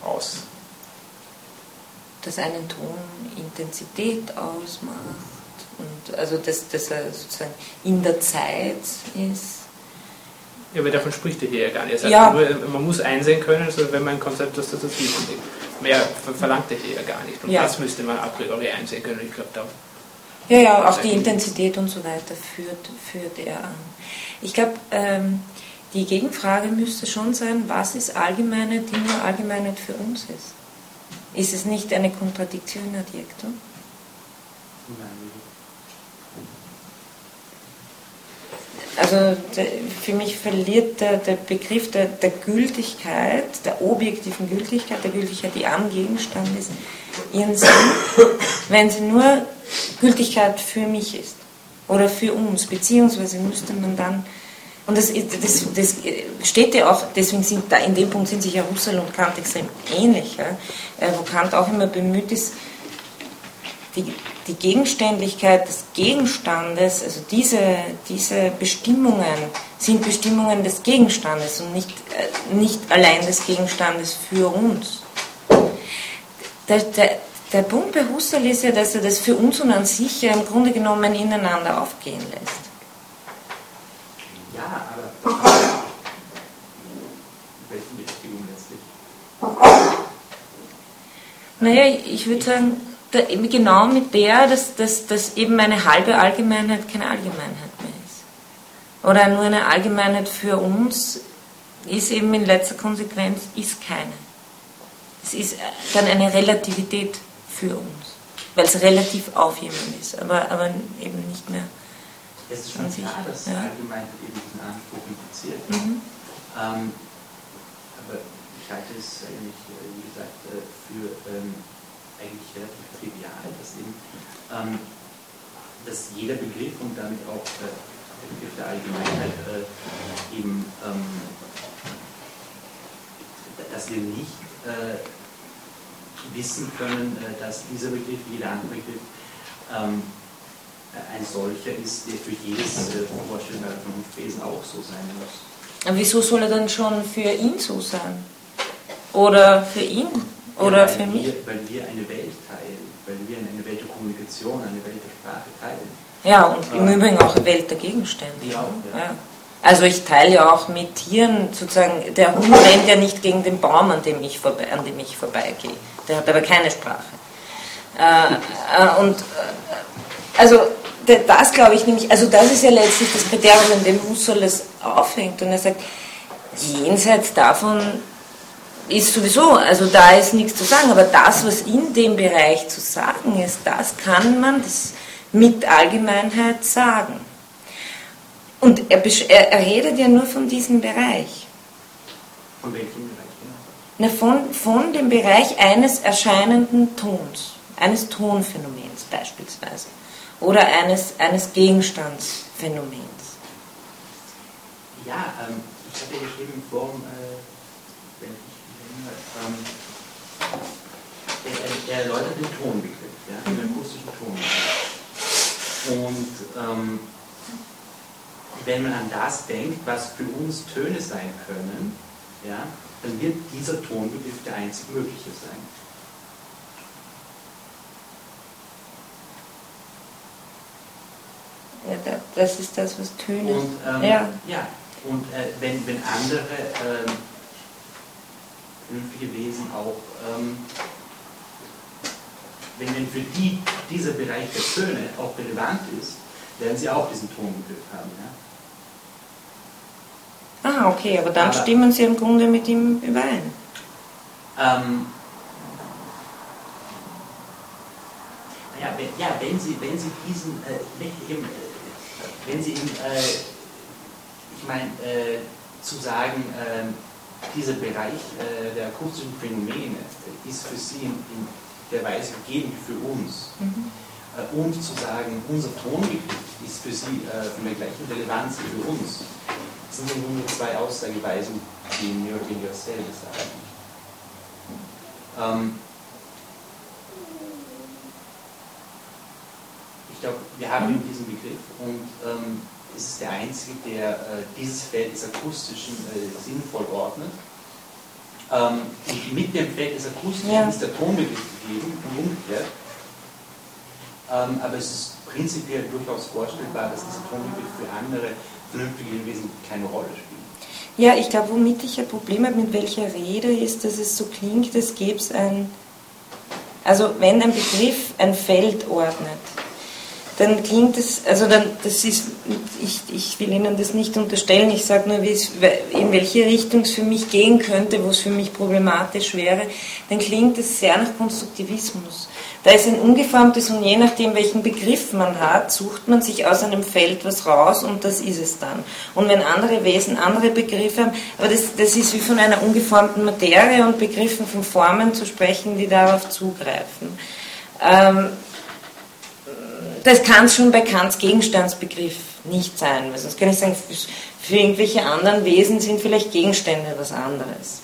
Aus. Dass einen Ton Intensität ausmacht und also dass, dass er sozusagen in der Zeit ist. Ja, aber davon spricht er hier ja gar nicht. Er sagt ja. nur, man muss einsehen können, also wenn man ein Konzept das dazwischen liegt. Mehr verlangt er hier ja gar nicht. Und ja. das müsste man a priori einsehen können. Ich glaube, da. Ja, ja, auch die Intensität und so weiter führt, führt er an. Ich glaube, ähm, die Gegenfrage müsste schon sein, was ist Allgemeine, die nur Allgemeinheit für uns ist? Ist es nicht eine Kontradiktion adjektum? Nein. Also für mich verliert der, der Begriff der, der, Gültigkeit, der objektiven Gültigkeit, der Gültigkeit, die am Gegenstand ist, ihren Sinn, wenn sie nur Gültigkeit für mich ist oder für uns, beziehungsweise müsste man dann, und das, das, das steht ja auch, deswegen sind da in dem Punkt sind sich ja Husserl und Kant extrem ähnlich, ja, äh, wo Kant auch immer bemüht ist, die, die Gegenständlichkeit des Gegenstandes, also diese, diese Bestimmungen sind Bestimmungen des Gegenstandes und nicht, äh, nicht allein des Gegenstandes für uns. Der, der, der Punkt bei Husserl ist ja, dass er das für uns und an sich ja im Grunde genommen ineinander aufgehen lässt. Ja, aber welche Berechtigung letztlich? Naja, ich würde sagen, genau mit der, dass, dass, dass eben eine halbe Allgemeinheit keine Allgemeinheit mehr ist. Oder nur eine Allgemeinheit für uns ist eben in letzter Konsequenz ist keine. Es ist dann eine Relativität für uns, weil es relativ auf jemanden ist, aber, aber eben nicht mehr. Es ist schon klar, dass ja. allgemein eben diesen Anspruch impliziert. Mhm. Ähm, aber ich halte es eigentlich, äh, wie gesagt, äh, für ähm, eigentlich relativ trivial, dass eben ähm, dass jeder Begriff und damit auch äh, der Begriff der Allgemeinheit äh, eben, ähm, dass wir nicht äh, wissen können, äh, dass dieser Begriff, jeder andere Begriff, ähm, ein solcher ist, der für jedes äh, vorstellbare Vernunftwesen auch so sein muss. Aber wieso soll er dann schon für ihn so sein? Oder für ihn? Oder ja, für mich? Wir, weil wir eine Welt teilen, weil wir eine Welt der Kommunikation, eine Welt der Sprache teilen. Ja, und im Übrigen auch eine Welt der Gegenstände. Ja, ja. ja. Also ich teile ja auch mit Tieren sozusagen, der Hund rennt ja nicht gegen den Baum, an dem ich, vorbei, an dem ich vorbeigehe. Der hat aber keine Sprache. Äh, äh, und äh, also das glaube ich nämlich, also das ist ja letztlich das Kriterium, an dem Husserl es aufhängt. Und er sagt, jenseits davon ist sowieso, also da ist nichts zu sagen, aber das, was in dem Bereich zu sagen ist, das kann man das mit Allgemeinheit sagen. Und er, er, redet ja nur von diesem Bereich. Von welchem Bereich? Na, von, von dem Bereich eines erscheinenden Tons, eines Tonphänomens beispielsweise. Oder eines, eines Gegenstandsphänomens. Ja, ähm, ich hatte geschrieben in Form, äh, wenn ich ähm, er, er, erläutert den Tonbegriff, ja, den akustischen Tonbegriff. Und ähm, wenn man an das denkt, was für uns Töne sein können, ja, dann wird dieser Tonbegriff der einzig mögliche sein. Ja, das ist das, was Töne und, ähm, ja. ja, und äh, wenn, wenn andere äh, vernünftige Wesen auch, ähm, wenn, wenn für die dieser Bereich der Töne auch relevant ist, werden sie auch diesen Tonbegriff haben. Ja? Ah, okay, aber dann aber, stimmen Sie im Grunde mit ihm überein. Ähm, ja, wenn, ja, wenn Sie, wenn Sie diesen, äh, äh, wenn Sie ihm, äh, ich meine, äh, zu sagen, ähm, dieser Bereich äh, der akustischen Phänomene ist für Sie in, in der Weise gegeben wie für uns. Mhm. Äh, und zu sagen, unser Tongebiet ist für Sie von der gleichen Relevanz wie für uns sind im Grunde zwei Aussageweisen, die oder weniger dasselbe sagen. Ähm, ich glaube, wir haben eben diesen Begriff und ähm, ist der einzige, der äh, dieses Feld des Akustischen äh, sinnvoll ordnet. Ähm, und mit dem Feld des Akustischen ja. ist der Tonbegriff gegeben und umgekehrt. Ähm, aber es ist prinzipiell durchaus vorstellbar, dass dieser Tonbegriff für andere vernünftige Wesen keine Rolle spielen. Ja, ich glaube, womit ich ein Problem habe, mit welcher Rede, ist, dass es so klingt, als gäbe es ein. Also, wenn ein Begriff ein Feld ordnet, dann klingt es, also dann, das ist, ich, ich will Ihnen das nicht unterstellen, ich sage nur, in welche Richtung es für mich gehen könnte, wo es für mich problematisch wäre, dann klingt es sehr nach Konstruktivismus. Da ist ein ungeformtes und je nachdem, welchen Begriff man hat, sucht man sich aus einem Feld was raus und das ist es dann. Und wenn andere Wesen andere Begriffe haben, aber das, das ist wie von einer ungeformten Materie und Begriffen von Formen zu sprechen, die darauf zugreifen. Ähm, das kann schon bei Kants Gegenstandsbegriff nicht sein, weil sonst kann ich sagen, für irgendwelche anderen Wesen sind vielleicht Gegenstände was anderes.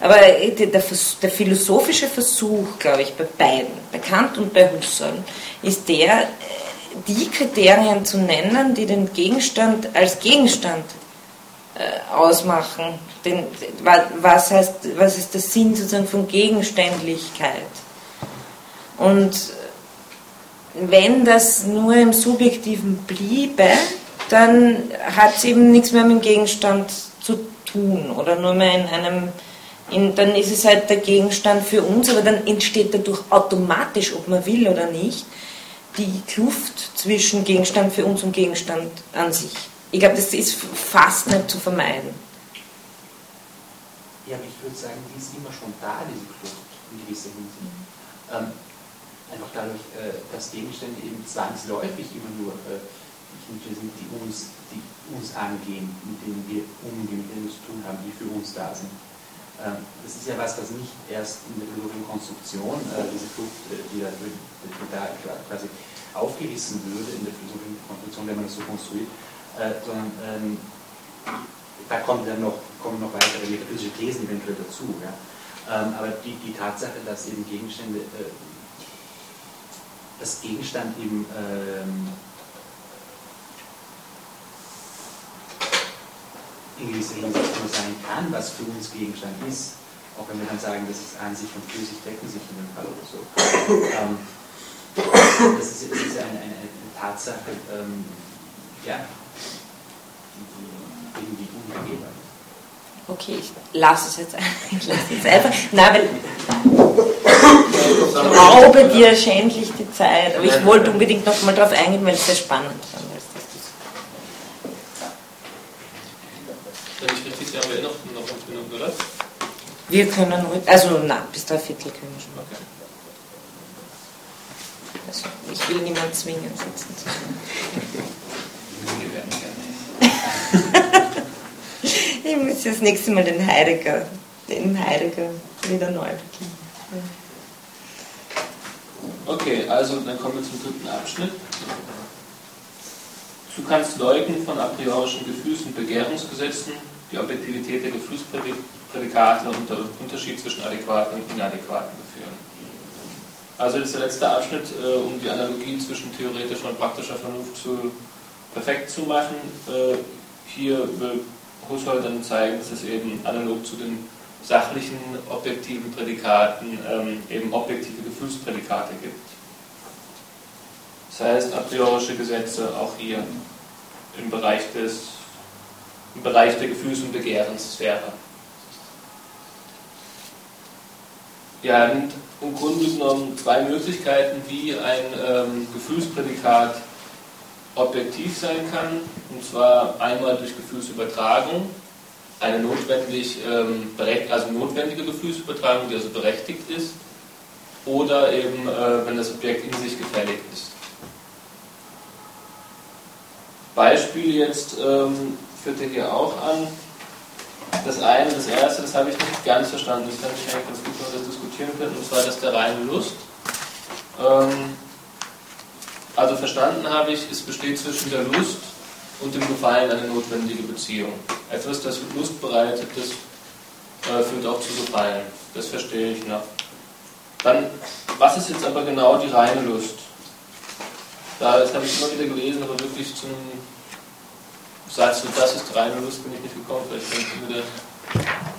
Aber der, der, philosophische Versuch, glaube ich, bei beiden, bei Kant und bei Husserl, ist der, äh, die Kriterien zu nennen, die den Gegenstand als Gegenstand äh, ausmachen. Den, was, heißt, was ist der Sinn sozusagen von Gegenständlichkeit? Und wenn das nur im Subjektiven bliebe, dann hat es eben nichts mehr mit dem Gegenstand zu tun oder nur mehr in einem, in, dann ist es halt der Gegenstand für uns, aber dann entsteht dadurch automatisch, ob man will oder nicht, die Kluft zwischen Gegenstand für uns und Gegenstand an sich. Ich glaube, das ist fast nicht zu vermeiden. Ja, aber ich würde sagen, die ist immer schon da, diese Kluft, in gewisser Hinsicht. Mhm. Ähm, einfach dadurch, äh, dass Gegenstände eben zwangsläufig immer nur äh, Gegenstände sind, die uns, die uns angehen, mit denen wir umgehen, mit denen wir zu tun haben, die für uns da sind. Ähm, das ist ja was, was nicht erst in der philosophischen Konstruktion, äh, diese äh, die da, quasi aufgerissen würde in der philosophischen Konstruktion, wenn man das so konstruiert, sondern ähm, da kommen dann noch, kommen noch weitere metaphysische Thesen eventuell dazu. Ja? Ähm, aber die, die Tatsache, dass eben Gegenstände, äh, das Gegenstand eben ähm, in gewisser Hinsicht nur sein kann, was für uns Gegenstand ist, auch wenn wir dann sagen, das ist an sich und für sich decken sich in dem Fall oder so. Ähm, das ist, das ist eine, eine, eine Tatsache, ähm, ja, irgendwie unumgehbar. Okay, ich lasse es jetzt, ich lasse es einfach. Nein, weil ich raube dir schändlich die Zeit, aber ich wollte unbedingt noch mal darauf eingehen, weil es sehr spannend war. Wenn ich richtig sehe, haben wir noch, fünf Minuten, oder? Wir können, also nein, bis drei Viertel können wir schon. Okay. Also, ich will niemanden zwingen, sitzen zu bleiben. Wir werden gerne. Ich muss das nächste Mal den Heidegger, den Heidegger wieder neu beginnen. Okay, also dann kommen wir zum dritten Abschnitt. Du kannst leugnen von a priorischen Gefühls- und Begehrungsgesetzen die Objektivität der Gefühlsprädikate und den Unterschied zwischen adäquaten und inadäquaten Gefühlen. Also ist der letzte Abschnitt, äh, um die Analogie zwischen theoretischer und praktischer Vernunft zu perfekt zu machen. Äh, hier dann zeigen, dass es eben analog zu den sachlichen, objektiven Prädikaten ähm, eben objektive Gefühlsprädikate gibt. Das heißt, a priorische Gesetze auch hier im Bereich, des, im Bereich der Gefühls- und Begehrenssphäre. Wir haben im Grunde genommen zwei Möglichkeiten, wie ein ähm, Gefühlsprädikat objektiv sein kann, und zwar einmal durch Gefühlsübertragung, eine notwendig, ähm, also notwendige Gefühlsübertragung, die also berechtigt ist, oder eben, äh, wenn das Objekt in sich gefällig ist. Beispiel jetzt ähm, führt er hier auch an. Das eine, das erste, das habe ich nicht ganz verstanden, das kann ich eigentlich ganz gut noch diskutieren können, und zwar das der reine Lust. Ähm, also verstanden habe ich, es besteht zwischen der Lust und dem Gefallen eine notwendige Beziehung. Etwas, das Lust bereitet, das äh, führt auch zu Gefallen. Das verstehe ich noch. Dann, was ist jetzt aber genau die reine Lust? Da, das habe ich immer wieder gelesen, aber wirklich zum Satz, das ist reine Lust, bin ich nicht gekommen. Vielleicht könnt ihr mir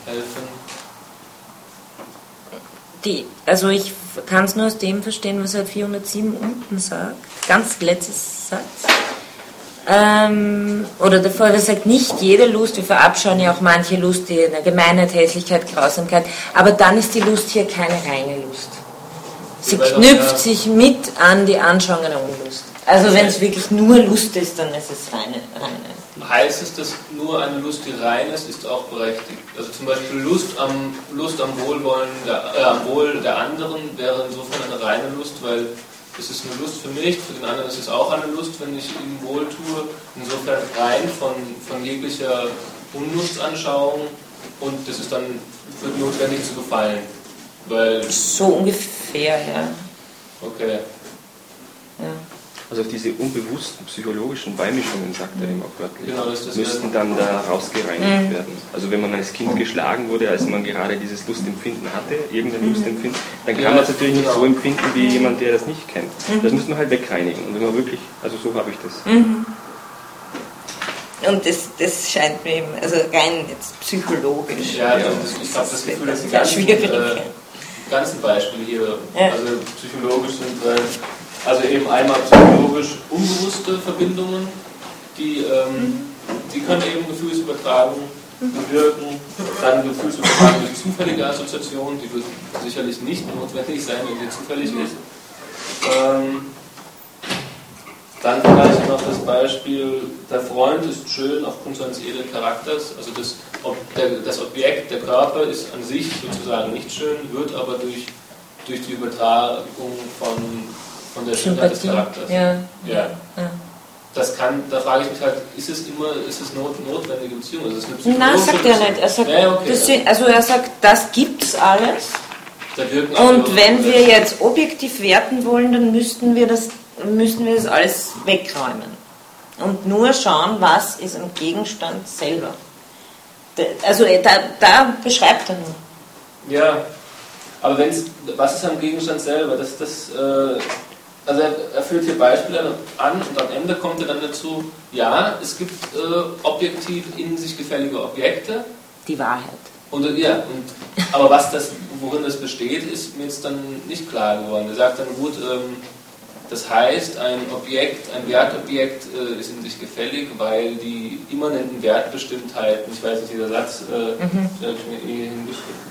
da helfen. Die, also ich kann es nur aus dem verstehen, was er 407 unten sagt. Ganz letztes Satz. Ähm, oder davor, er sagt, nicht jede Lust, wir verabschauen ja auch manche Lust, die eine Gemeinheit, Hässlichkeit, Grausamkeit, aber dann ist die Lust hier keine reine Lust. Sie knüpft sich mit an die Anschauung einer Unlust. Also wenn es wirklich nur Lust ist, dann ist es reine, reine. Heißt es, dass nur eine Lust, die rein ist, ist auch berechtigt? Also zum Beispiel Lust am, Lust am Wohlwollen, der, äh, am Wohl der anderen wäre insofern eine reine Lust, weil es ist eine Lust für mich, für den anderen ist es auch eine Lust, wenn ich ihm wohl tue. Insofern rein von, von jeglicher Unlustanschauung und das ist dann wird notwendig zu gefallen. Weil so ungefähr, ja. Okay. Also diese unbewussten psychologischen Beimischungen, sagt er eben auch wörtlich, genau, müssten dann da rausgereinigt mhm. werden. Also wenn man als Kind geschlagen wurde, als man gerade dieses Lustempfinden hatte, irgendein mhm. Lustempfinden, dann kann ja, man es natürlich nicht so empfinden wie jemand, der das nicht kennt. Mhm. Das müssen wir halt wegreinigen. Und wenn man wirklich, also so habe ich das. Mhm. Und das, das scheint mir eben, also rein jetzt psychologisch. Ja, ja. Das, ich glaube, das Gefühl, das ist ganz schwierig. Äh, ganzen Beispiele hier, ja. also psychologisch sind, weil, also eben einmal psychologisch unbewusste Verbindungen, die, ähm, mhm. die können eben Gefühlsübertragung bewirken, dann Gefühlsübertragung durch zufällige Assoziation, die wird sicherlich nicht notwendig sein, wenn sie zufällig ist. Ähm, dann vielleicht noch das Beispiel, der Freund ist schön aufgrund seines edlen Charakters, also das, das Objekt, der Körper ist an sich sozusagen nicht schön, wird aber durch, durch die Übertragung von, von der Schönheit des Charakters. Ja. Ja. ja. Das kann, da frage ich mich halt, ist es immer, ist es not, notwendige Beziehung? Also ist eine Nein, sagt er nicht. Er sagt, ja, okay, das, also er sagt, das gibt es alles. Und wenn wir jetzt objektiv werten wollen, dann müssten wir das müssen wir das alles wegräumen und nur schauen, was ist am Gegenstand selber. Also äh, da, da beschreibt er nur. Ja, aber wenn's, was ist am Gegenstand selber? Das, das, äh, also er, führt hier Beispiele an und am Ende kommt er dann dazu, ja, es gibt äh, objektiv in sich gefällige Objekte. Die Wahrheit. Und, ja, und, aber was das, worin das besteht, ist mir jetzt dann nicht klar geworden. Er sagt dann, gut, ähm, das heißt, ein Objekt, ein Wertobjekt äh, ist in sich gefällig, weil die immanenten Wertbestimmtheiten, ich weiß nicht, dieser Satz, äh, mhm. ich mir eh hingeschrieben.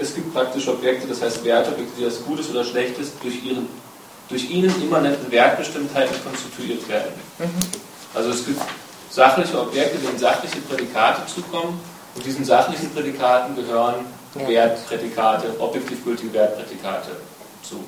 Es gibt praktisch Objekte, das heißt Wertobjekte, die als Gutes oder Schlechtes durch, ihren, durch ihnen immanenten Wertbestimmtheiten konstituiert werden. Mhm. Also es gibt sachliche Objekte, denen sachliche Prädikate zukommen und diesen sachlichen Prädikaten gehören ja. Wertprädikate, objektiv gültige Wertprädikate zu, mhm.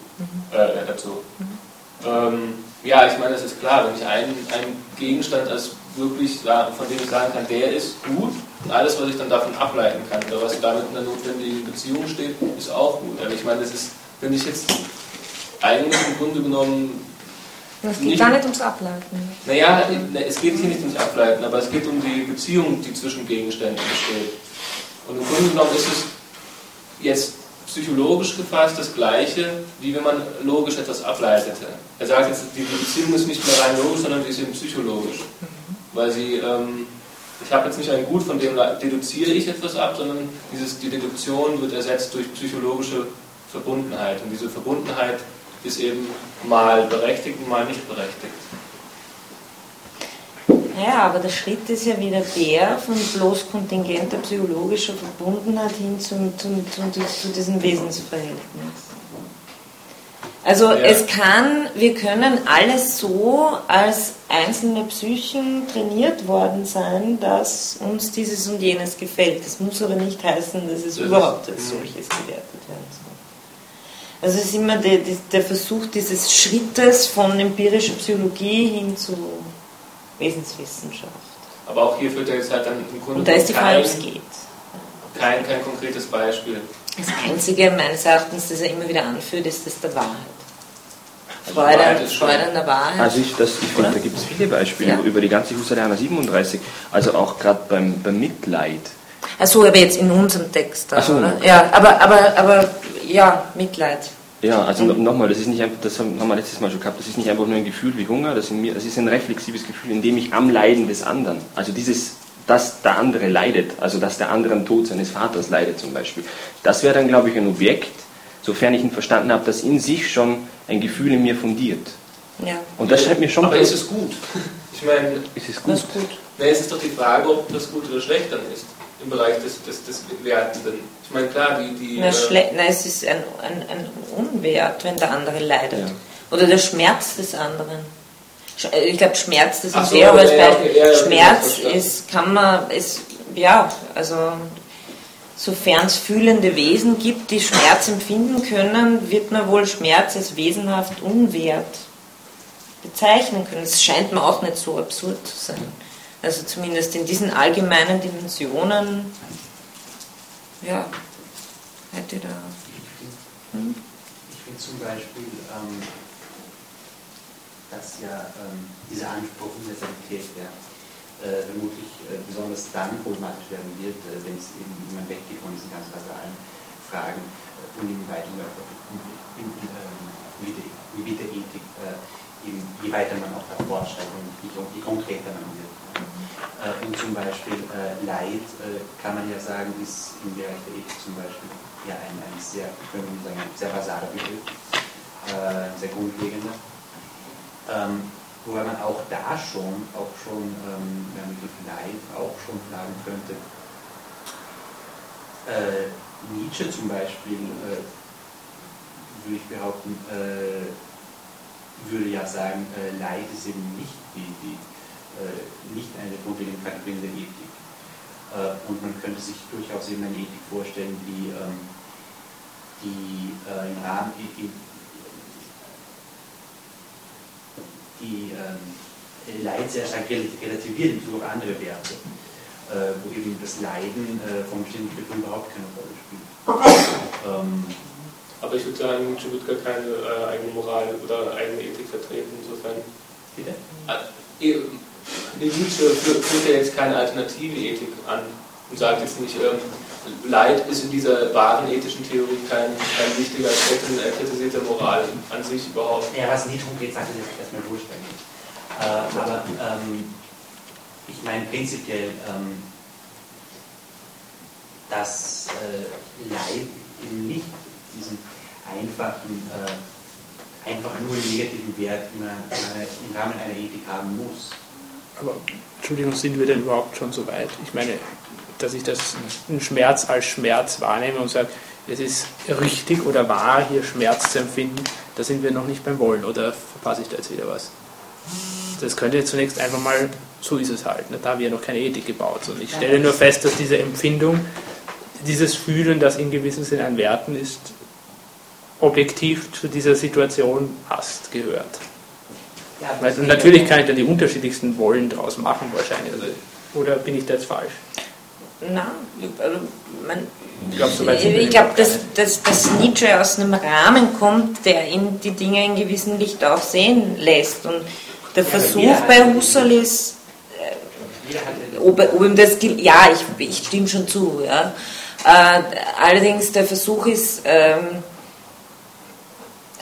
äh, dazu. Mhm. Ähm, ja, ich meine, das ist klar, wenn ich einen, einen Gegenstand als wirklich, von dem ich sagen kann, der ist gut und alles, was ich dann davon ableiten kann oder was damit in einer notwendigen Beziehung steht, ist auch gut. Aber ich meine, das ist, wenn ich jetzt eigentlich im Grunde genommen es geht nicht, gar nicht ums Ableiten. Naja, es geht hier nicht ums Ableiten, aber es geht um die Beziehung, die zwischen Gegenständen besteht. Und im Grunde genommen ist es jetzt psychologisch gefasst das Gleiche, wie wenn man logisch etwas ableitete. Er sagt jetzt, die Beziehung ist nicht mehr rein logisch, sondern sie ist eben psychologisch. Weil sie, ähm, ich habe jetzt nicht ein Gut, von dem deduziere ich etwas ab, sondern dieses, die Deduktion wird ersetzt durch psychologische Verbundenheit. Und diese Verbundenheit ist eben mal berechtigt und mal nicht berechtigt. Ja, aber der Schritt ist ja wieder der von bloß kontingenter psychologischer Verbundenheit hin zum, zum, zum, zu diesem Wesensverhältnis. Also ja. es kann, wir können alles so als einzelne Psychen trainiert worden sein, dass uns dieses und jenes gefällt. Das muss aber nicht heißen, dass es das überhaupt als mhm. solches gewertet werden soll. Also es ist immer der, der Versuch dieses Schrittes von empirischer Psychologie hin zu Wesenswissenschaft. Aber auch hier führt er jetzt halt dann im Grunde Und da ist die Frage, ob es geht. Kein, kein konkretes Beispiel. Das Einzige meines Erachtens, das er immer wieder anführt, ist das der Wahrheit. Freude, Freude an der Wahrheit. Also ich, das, ich finde, da gibt es viele Beispiele ja. über die ganze Husserlianer 37, also auch gerade beim, beim Mitleid. Also aber jetzt in unserem Text, da, so. oder? Ja, aber, aber, aber ja, Mitleid. Ja, also mhm. nochmal, das ist nicht einfach, das haben wir letztes Mal schon gehabt, das ist nicht einfach nur ein Gefühl wie Hunger, das, mir, das ist ein reflexives Gefühl, in dem ich am Leiden des anderen, also dieses, dass der andere leidet, also dass der andere am Tod seines Vaters leidet zum Beispiel, das wäre dann, glaube ich, ein Objekt, sofern ich ihn verstanden habe, das in sich schon ein Gefühl in mir fundiert. Ja. Und das scheint mir schon... Aber ist es gut? Ich meine, ist es gut? gut? Na, es ist doch die Frage, ob das gut oder schlecht dann ist im Bereich des, des, des Wertenden. Ich meine, klar, die. die na, äh, na, es ist ein, ein, ein Unwert, wenn der andere leidet. Ja. Oder der Schmerz des anderen. Äh, ich glaube, Schmerz, das ist so, sehr hohes ja, okay, ja, Schmerz ist, kann man, ist, ja, also sofern es fühlende Wesen gibt, die Schmerz empfinden können, wird man wohl Schmerz als wesenhaft unwert bezeichnen können. Es scheint mir auch nicht so absurd zu sein. Also zumindest in diesen allgemeinen Dimensionen, ja, hätte da. Hm? Ich finde zum Beispiel, ähm, dass ja ähm, dieser Anspruch Universalität ja, äh, vermutlich äh, besonders dann problematisch werden wird, äh, wenn es eben jemand weggeht von diesen ganz basalen Fragen äh, Uniweit und wie der Ethik, je weiter man auch da fortschreitet und je, je konkreter man wird. Äh, und zum Beispiel äh, Leid, äh, kann man ja sagen, ist im Bereich der Ethik zum Beispiel ja ein, ein sehr, können wir sagen, sehr basaler Begriff, äh, sehr grundlegender. Ähm, wobei man auch da schon, auch schon ähm, ja, mit Leid auch schon fragen könnte, äh, Nietzsche zum Beispiel, äh, würde ich behaupten, äh, würde ja sagen, äh, Leid ist eben nicht die, die äh, nicht eine grundlegende Kategorie der Ethik. Äh, und man könnte sich durchaus eben eine Ethik vorstellen, die, ähm, die im Rahmen die, die ähm, Leid sehr stark Bezug auf andere Werte äh, wo eben das Leiden äh, von bestimmten Begriffen überhaupt keine Rolle spielt. Ähm, aber ich würde sagen, Nietzsche wird gar keine äh, eigene Moral oder eigene Ethik vertreten, insofern. Bitte? Äh, Nietzsche führt ja jetzt keine alternative Ethik an und sagt jetzt nicht, ähm, Leid ist in dieser wahren ethischen Theorie kein, kein wichtiger Aspekt in kritisierter Moral an sich überhaupt. Ja, was Nietzsche konkret sagt, ist erstmal wurscht äh, Aber ähm, ich meine prinzipiell, ähm, dass äh, Leid eben nicht diesen einfachen, äh, einfach nur negativen Wert in einer, im Rahmen einer Ethik haben muss. Aber Entschuldigung, sind wir denn überhaupt schon so weit? Ich meine, dass ich das einen Schmerz als Schmerz wahrnehme und sage, es ist richtig oder wahr, hier Schmerz zu empfinden, da sind wir noch nicht beim Wollen. Oder verpasse ich da jetzt wieder was? Das könnte zunächst einfach mal so ist es halt. Ne? Da haben wir noch keine Ethik gebaut. Und ich stelle nur fest, dass diese Empfindung, dieses Fühlen, das in gewissem Sinne ein Werten ist, objektiv zu dieser Situation passt, gehört. Ja, natürlich kann ich da die unterschiedlichsten Wollen draus machen, wahrscheinlich. Also, oder bin ich da jetzt falsch? Nein, also man, ich glaube, dass, dass, dass Nietzsche aus einem Rahmen kommt, der ihn die Dinge in gewissem Licht auch sehen lässt. Und der Versuch bei Husserl ist, ob, ob ihm das ja, ich, ich stimme schon zu. Ja. Äh, allerdings der Versuch ist, ähm,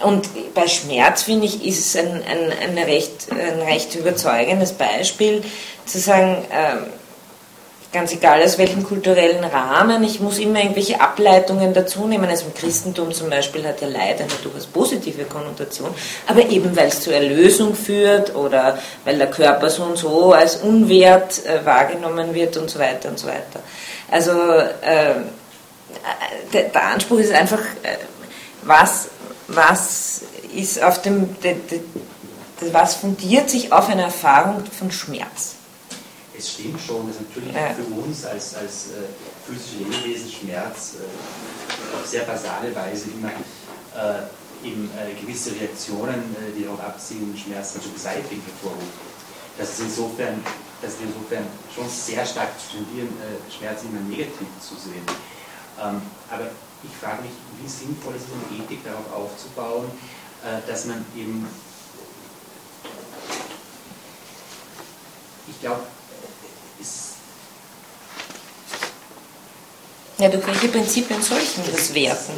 und bei Schmerz finde ich, ist es ein, ein, ein, recht, ein recht überzeugendes Beispiel, zu sagen, ähm, ganz egal aus welchem kulturellen Rahmen, ich muss immer irgendwelche Ableitungen dazu nehmen. Also im Christentum zum Beispiel hat ja Leid eine durchaus positive Konnotation, aber eben weil es zur Erlösung führt oder weil der Körper so und so als unwert äh, wahrgenommen wird und so weiter und so weiter. Also äh, der, der, Anspruch ist einfach, äh, was, was ist auf dem, de, de, was fundiert sich auf einer Erfahrung von Schmerz? Es stimmt schon, dass natürlich ja. für uns als, als äh, physische Lebewesen Schmerz äh, auf sehr basale Weise immer äh, eben äh, gewisse Reaktionen, äh, die darauf abzielen, Schmerz zu beseitigen, hervorruft. Das ist insofern, dass wir insofern schon sehr stark tendieren, äh, Schmerz immer negativ zu sehen. Ähm, aber ich frage mich, wie sinnvoll ist es, eine Ethik darauf aufzubauen, dass man eben ich glaube, Ja, durch welche Prinzipien soll ich denn das werten?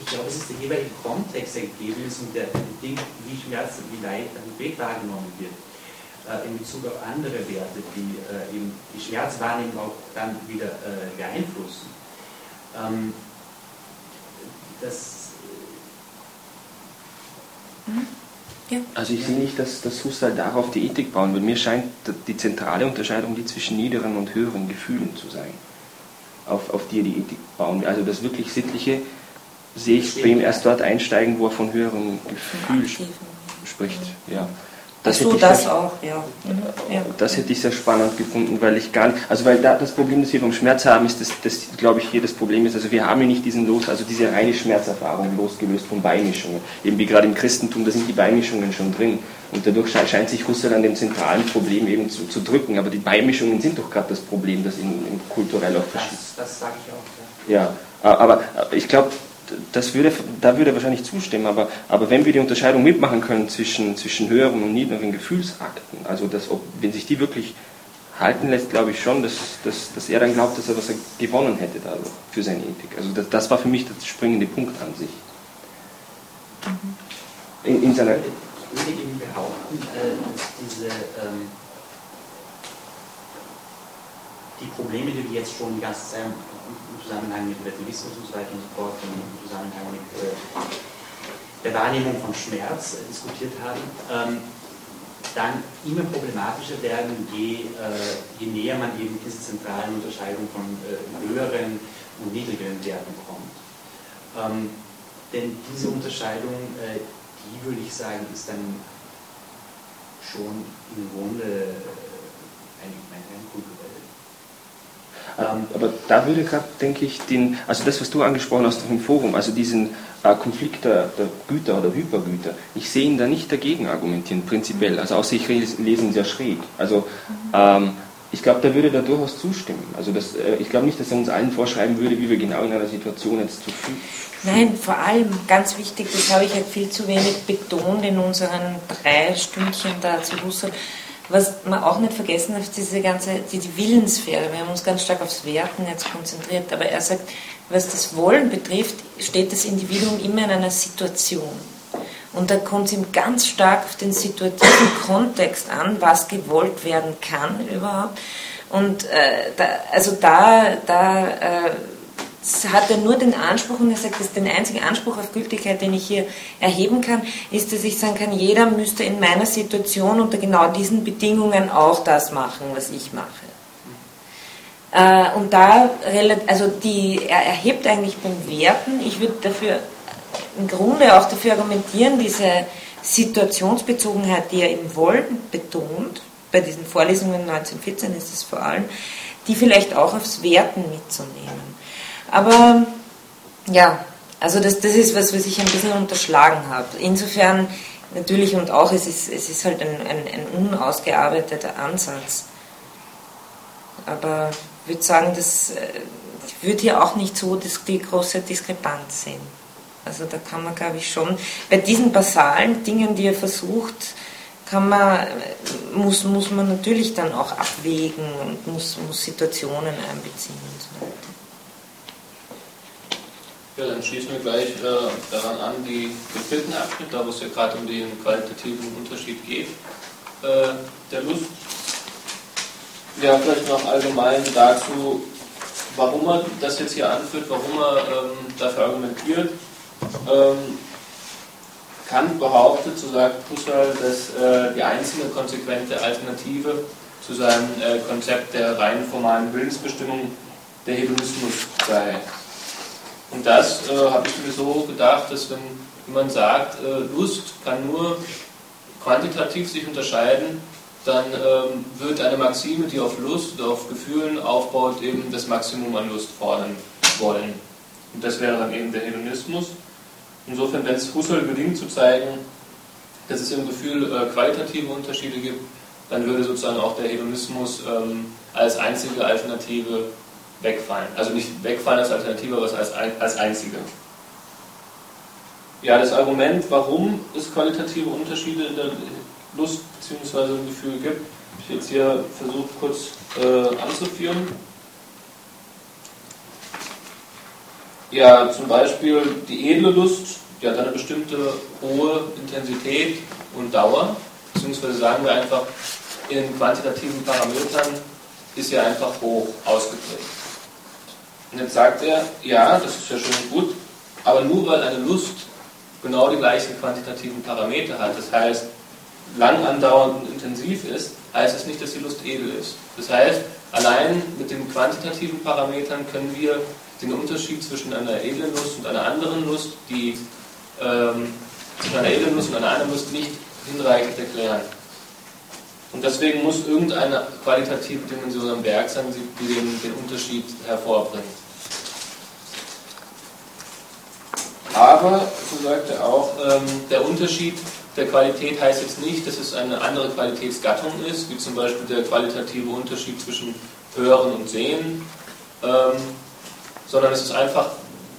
ich glaube, es ist der jeweilige Kontext, der gegeben ist und der Ding, wie Schmerz, wie Leid und Weg wahrgenommen wird, äh, in Bezug auf andere Werte, die äh, eben die Schmerzwahrnehmung auch dann wieder äh, beeinflussen. Ähm, das. Mhm. Ja. Also ich sehe nicht, dass, dass Husserl darauf die Ethik bauen würde. Mir scheint die zentrale Unterscheidung die zwischen niederen und höheren Gefühlen zu sein auf, auf die er die Ethik bauen Also das wirklich Sittliche sehe ich bei ihm erst dort einsteigen, wo er von höherem Gefühl spricht. Ja. Das so, das auch, ja. ja. Das hätte ich sehr spannend gefunden, weil ich gar nicht, also weil da das Problem, das wir vom Schmerz haben, ist, dass das, glaube ich, hier das Problem ist, also wir haben hier nicht diesen Los, also diese reine Schmerzerfahrung losgelöst von Beimischungen. Eben wie gerade im Christentum, da sind die Beimischungen schon drin. Und dadurch scheint sich Husserl an dem zentralen Problem eben zu, zu drücken. Aber die Beimischungen sind doch gerade das Problem, das in, in kulturell auch verschiebt. Das, das sage ich auch, ja. Ja, aber ich glaube, das würde, da würde er wahrscheinlich zustimmen, aber, aber wenn wir die Unterscheidung mitmachen können zwischen, zwischen höheren und niederen Gefühlsakten, also dass, ob, wenn sich die wirklich halten lässt, glaube ich schon, dass, dass, dass er dann glaubt, dass er was er gewonnen hätte dadurch für seine Ethik. Also das, das war für mich der springende Punkt an sich. In, in seiner Ethik im behaupten, äh, dass diese, ähm, die Probleme, die wir jetzt schon die ganze Zeit Zusammenhang mit Relativismus und so weiter und so fort, im Zusammenhang mit äh, der Wahrnehmung von Schmerz äh, diskutiert haben, ähm, dann immer problematischer werden, je, äh, je näher man eben dieser zentralen Unterscheidung von äh, höheren und niedrigeren Werten kommt. Ähm, denn diese Unterscheidung, äh, die würde ich sagen, ist dann schon im Grunde eine, eine aber da würde gerade, denke ich, den, also das, was du angesprochen hast im Forum, also diesen äh, Konflikt der, der, Güter oder Hypergüter, ich sehe ihn da nicht dagegen argumentieren, prinzipiell. Also außer ich lese ihn sehr schräg. Also ähm, ich glaube, der würde da durchaus zustimmen. Also das, äh, ich glaube nicht, dass er uns allen vorschreiben würde, wie wir genau in einer Situation jetzt zu fühlen. Nein, vor allem ganz wichtig, das habe ich halt viel zu wenig betont in unseren drei Stündchen da zu Husserl. Was man auch nicht vergessen darf, diese ganze die, die Willenssphäre. Wir haben uns ganz stark aufs Werten jetzt konzentriert, aber er sagt, was das Wollen betrifft, steht das Individuum immer in einer Situation. Und da kommt es ihm ganz stark auf den situativen Kontext an, was gewollt werden kann überhaupt. Und äh, da, also da, da äh, hat er nur den Anspruch, und er sagt, dass den einzigen Anspruch auf Gültigkeit, den ich hier erheben kann, ist, dass ich sagen kann, jeder müsste in meiner Situation unter genau diesen Bedingungen auch das machen, was ich mache. Äh, und da, also die, er erhebt eigentlich beim Werten, ich würde dafür im Grunde auch dafür argumentieren, diese Situationsbezogenheit, die er im Wollen betont, bei diesen Vorlesungen 1914 ist es vor allem, die vielleicht auch aufs Werten mitzunehmen. Aber ja, also das, das ist was, was ich ein bisschen unterschlagen habe. Insofern natürlich und auch, es ist, es ist halt ein, ein, ein unausgearbeiteter Ansatz. Aber ich würde sagen, das, äh, würde hier auch nicht so die große Diskrepanz sehen. Also da kann man, glaube ich, schon, bei diesen basalen Dingen, die er versucht, kann man, muss, muss man natürlich dann auch abwägen und muss, muss Situationen einbeziehen und so weiter. Ja, dann schließen wir gleich äh, daran an, die, vierten Abschnitt, da wo es ja gerade um den qualitativen Unterschied geht, äh, der Lust. Ja, vielleicht noch allgemein dazu, warum er das jetzt hier anführt, warum er ähm, dafür argumentiert. Ähm, Kant behauptet, so sagt Husserl, dass äh, die einzige konsequente Alternative zu seinem äh, Konzept der rein formalen Willensbestimmung der Hedonismus sei. Und das äh, habe ich mir so gedacht, dass wenn jemand sagt, äh, Lust kann nur quantitativ sich unterscheiden, dann ähm, wird eine Maxime, die auf Lust oder auf Gefühlen aufbaut, eben das Maximum an Lust fordern wollen. Und das wäre dann eben der Hedonismus. Insofern, wenn es Husserl gelingt zu zeigen, dass es im Gefühl äh, qualitative Unterschiede gibt, dann würde sozusagen auch der Hedonismus ähm, als einzige Alternative wegfallen. Also nicht wegfallen als Alternative, aber als, als einzige. Ja, das Argument, warum es qualitative Unterschiede in der Lust bzw. im Gefühl gibt, habe ich jetzt hier versucht kurz äh, anzuführen. Ja, zum Beispiel die edle Lust, die hat eine bestimmte hohe Intensität und Dauer, beziehungsweise sagen wir einfach, in quantitativen Parametern ist sie einfach hoch ausgeprägt. Und jetzt sagt er, ja, das ist ja schön gut, aber nur weil eine Lust genau die gleichen quantitativen Parameter hat, das heißt, lang andauernd und intensiv ist, heißt es nicht, dass die Lust edel ist. Das heißt, allein mit den quantitativen Parametern können wir den Unterschied zwischen einer edlen Lust und einer anderen Lust, die ähm, zwischen einer edlen Lust und einer anderen Lust nicht hinreichend erklären. Und deswegen muss irgendeine qualitative Dimension am Werk sein, die den, den Unterschied hervorbringt. Aber, so sagt er auch, ähm, der Unterschied der Qualität heißt jetzt nicht, dass es eine andere Qualitätsgattung ist, wie zum Beispiel der qualitative Unterschied zwischen Hören und Sehen, ähm, sondern es ist einfach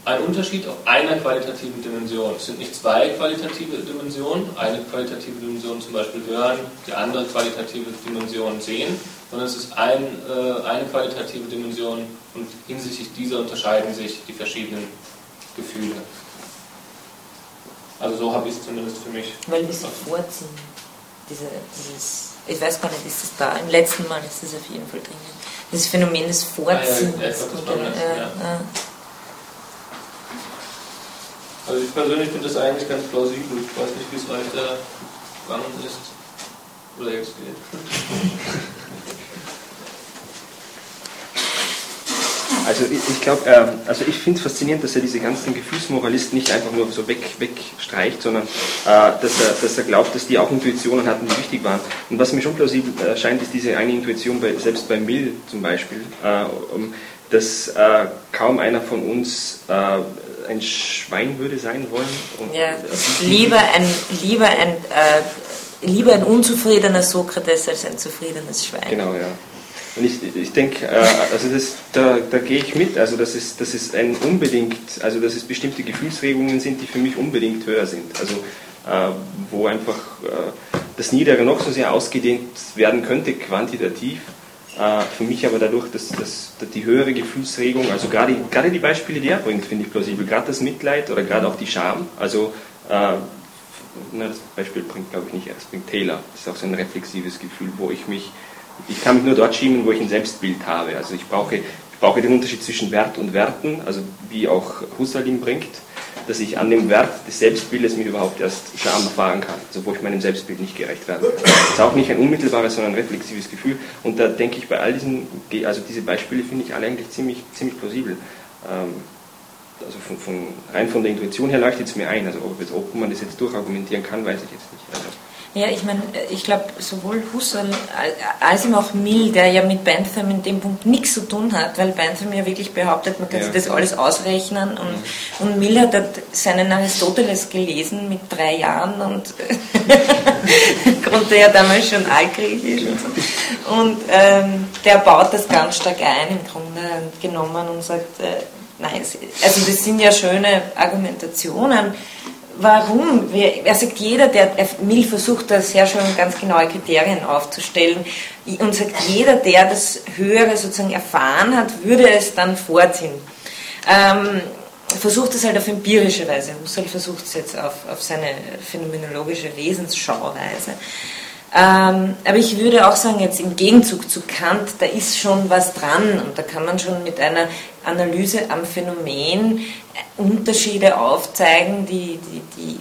ein Unterschied auf einer qualitativen Dimension. Es sind nicht zwei qualitative Dimensionen, eine qualitative Dimension zum Beispiel Hören, die andere qualitative Dimension Sehen, sondern es ist ein, äh, eine qualitative Dimension und hinsichtlich dieser unterscheiden sich die verschiedenen Gefühle. Also so habe ich es zumindest für mich. Weil sie vorziehen. diese, dieses, ich weiß gar nicht, ist es da, im letzten Mal ist es auf jeden Fall drin. Das Phänomen des Vorziehens. Ah, ja, ja, ja, also ich persönlich finde das eigentlich ganz plausibel. Ich weiß nicht, wie es da gegangen ist. Oder jetzt geht. Also ich, ich glaube, äh, also ich finde es faszinierend, dass er diese ganzen Gefühlsmoralisten nicht einfach nur so weg, wegstreicht, sondern äh, dass, er, dass er glaubt, dass die auch Intuitionen hatten, die wichtig waren. Und was mir schon plausibel erscheint, ist diese eine Intuition, bei, selbst bei Mill zum Beispiel, äh, dass äh, kaum einer von uns äh, ein Schwein würde sein wollen. Und, ja, lieber ein, lieber ein äh, lieber ein unzufriedener Sokrates als ein zufriedenes Schwein. Genau, ja. Und ich, ich denke, äh, also das, da, da gehe ich mit, also dass es, dass es ein unbedingt, also dass es bestimmte Gefühlsregungen sind, die für mich unbedingt höher sind. Also äh, wo einfach äh, das Niedere noch so sehr ausgedehnt werden könnte, quantitativ, für mich aber dadurch, dass, dass, die höhere Gefühlsregung, also gerade, gerade die Beispiele, die er bringt, finde ich plausibel, gerade das Mitleid oder gerade auch die Scham, also äh, na, das Beispiel bringt, glaube ich, nicht er, das bringt Taylor, das ist auch so ein reflexives Gefühl, wo ich mich ich kann mich nur dort schieben, wo ich ein Selbstbild habe. Also ich brauche, ich brauche den Unterschied zwischen Wert und Werten, also wie auch Husserl ihn bringt, dass ich an dem Wert des Selbstbildes mich überhaupt erst Scham erfahren kann, also wo ich meinem Selbstbild nicht gerecht werden kann. Das ist auch nicht ein unmittelbares, sondern ein reflexives Gefühl. Und da denke ich bei all diesen, also diese Beispiele finde ich alle eigentlich ziemlich, ziemlich plausibel. Ähm, also von, von, rein von der Intuition her leuchtet es mir ein. Also ob, ob man das jetzt durchargumentieren kann, weiß ich jetzt nicht. Also ja, ich meine, ich glaube, sowohl Husserl als auch Mill, der ja mit Bentham in dem Punkt nichts zu tun hat, weil Bentham ja wirklich behauptet, man kann ja. sich das alles ausrechnen und, mhm. und Mill hat seinen Aristoteles gelesen mit drei Jahren und konnte ja damals schon Altgriechisch und so. Und ähm, der baut das ganz stark ein im Grunde genommen und sagt, äh, nein, also das sind ja schöne Argumentationen, warum? Er sagt, jeder, der, Mill versucht da sehr schön ganz genaue Kriterien aufzustellen und sagt, jeder, der das Höhere sozusagen erfahren hat, würde es dann vorziehen. Ähm, versucht es halt auf empirische Weise. Husserl versucht es jetzt auf, auf seine phänomenologische Wesensschauweise. Ähm, aber ich würde auch sagen, jetzt im Gegenzug zu Kant, da ist schon was dran und da kann man schon mit einer Analyse am Phänomen Unterschiede aufzeigen, die, die, die,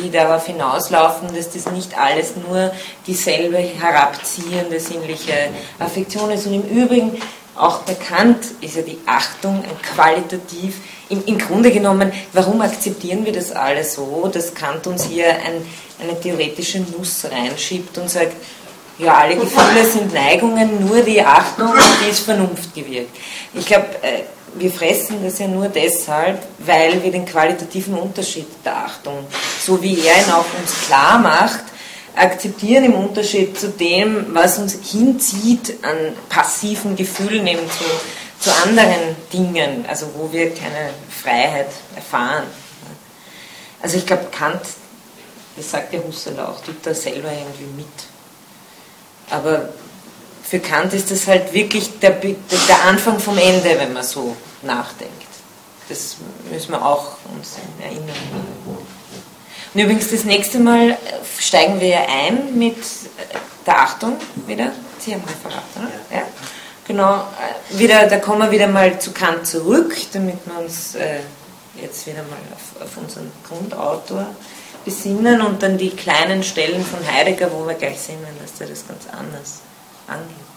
die darauf hinauslaufen, dass das nicht alles nur dieselbe herabziehende sinnliche Affektion ist. Und im Übrigen, auch bekannt ist ja die Achtung qualitativ, im, im Grunde genommen, warum akzeptieren wir das alle so, dass Kant uns hier ein eine theoretische Nuss reinschiebt und sagt, ja, alle Gefühle sind Neigungen, nur die Achtung, die ist Vernunft gewirkt. Ich glaube, äh, wir fressen das ja nur deshalb, weil wir den qualitativen Unterschied der Achtung, so wie er ihn auch uns klar macht, akzeptieren im Unterschied zu dem, was uns hinzieht an passiven Gefühlen eben zu, zu anderen Dingen, also wo wir keine Freiheit erfahren. Also ich glaube, Kant das sagt der Husserl auch, tut da selber irgendwie mit. Aber für Kant ist das halt wirklich der, der Anfang vom Ende, wenn man so nachdenkt. Das müssen wir auch uns erinnern. Und übrigens, das nächste Mal steigen wir ja ein mit der Achtung wieder. Sie haben Referat, oder? Ja. Genau, äh, wieder, da kommen wir wieder mal zu Kant zurück, damit wir uns äh, jetzt wieder mal auf, auf unseren Grundautor besinnen und dann die kleinen Stellen von Heidegger, wo wir gleich sehen werden, dass er das ganz anders Ángel.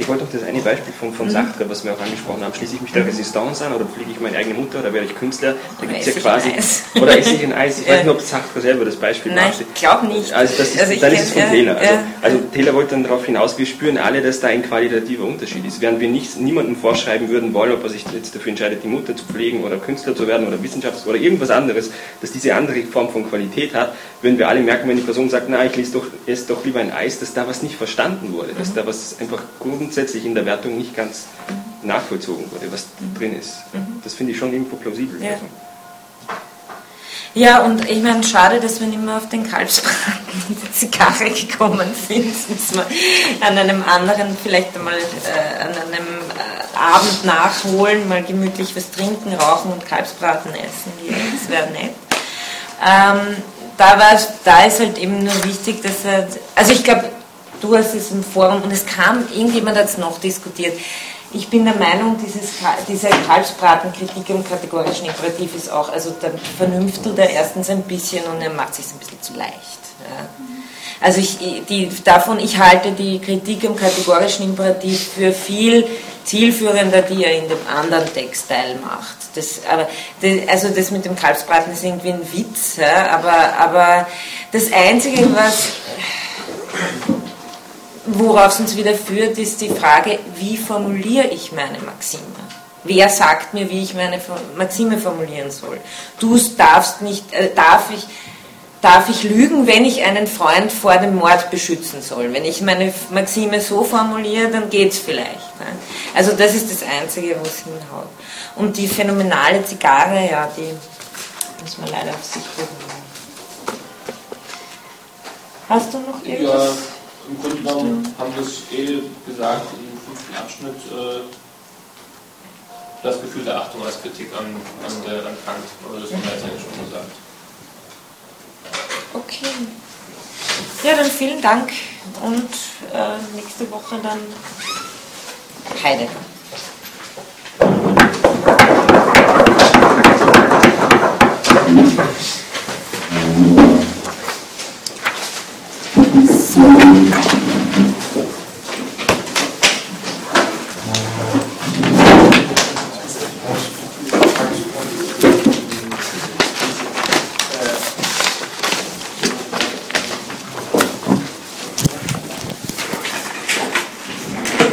Ich wollte noch das eine Beispiel von, von mhm. Sartre, was wir auch angesprochen haben. Schließe ich mich der Resistance an oder pflege ich meine eigene Mutter oder werde ich Künstler? Da gibt es ja quasi. Oder esse ich ein Eis? Ich weiß nicht, ob Sartre selber das Beispiel Nein, ich glaube nicht. Also, das ist, also dann ist es von ja, Taylor. Also, ja. also, Taylor wollte dann darauf hinaus, wir spüren alle, dass da ein qualitativer Unterschied ist. Während wir nicht, niemandem vorschreiben würden wollen, ob er sich jetzt dafür entscheidet, die Mutter zu pflegen oder Künstler zu werden oder Wissenschaftler oder irgendwas anderes, dass diese andere Form von Qualität hat, würden wir alle merken, wenn die Person sagt, na, ich lese doch, esse doch lieber ein Eis, dass da was nicht verstanden wurde, dass mhm. da was einfach grundsätzlich in der Wertung nicht ganz nachvollzogen wurde, was drin ist. Mhm. Das finde ich schon irgendwo plausibel. Ja. Ja, und ich meine, schade, dass wir nicht mehr auf den Kalbsbraten und die Zigarre gekommen sind. Dass wir an einem anderen, vielleicht einmal äh, an einem äh, Abend nachholen, mal gemütlich was trinken, rauchen und Kalbsbraten essen. Das wäre nett. Ähm, da, war, da ist halt eben nur wichtig, dass er, also ich glaube, du hast es im Forum und es kam, irgendjemand hat es noch diskutiert. Ich bin der Meinung, dieses, diese Kalbsbratenkritik im kategorischen Imperativ ist auch, also da vernünft du da erstens ein bisschen und er macht sich ein bisschen zu leicht. Ja. Also ich, die, davon, ich halte die Kritik im kategorischen Imperativ für viel zielführender, die er in dem anderen Textteil macht. Das, aber, das, also das mit dem Kalbsbraten ist irgendwie ein Witz, ja, aber, aber das Einzige, was worauf es uns wieder führt, ist die Frage, wie formuliere ich meine Maxime? Wer sagt mir, wie ich meine Maxime formulieren soll? Du darfst nicht, äh, darf ich, darf ich lügen, wenn ich einen Freund vor dem Mord beschützen soll? Wenn ich meine Maxime so formuliere, dann geht es vielleicht. Ne? Also das ist das Einzige, wo es hinhaut. Und die phänomenale Zigarre, ja, die muss man leider auf sich beruhen. Hast du noch irgendwas? Ja, im Grunde genommen haben wir es eh gesagt im fünften Abschnitt, äh, das Gefühl der Achtung als Kritik an, an, der, an Kant. Oder das haben wir jetzt eigentlich schon gesagt. Okay. Ja, dann vielen Dank und äh, nächste Woche dann Heide. Thank you. Amén.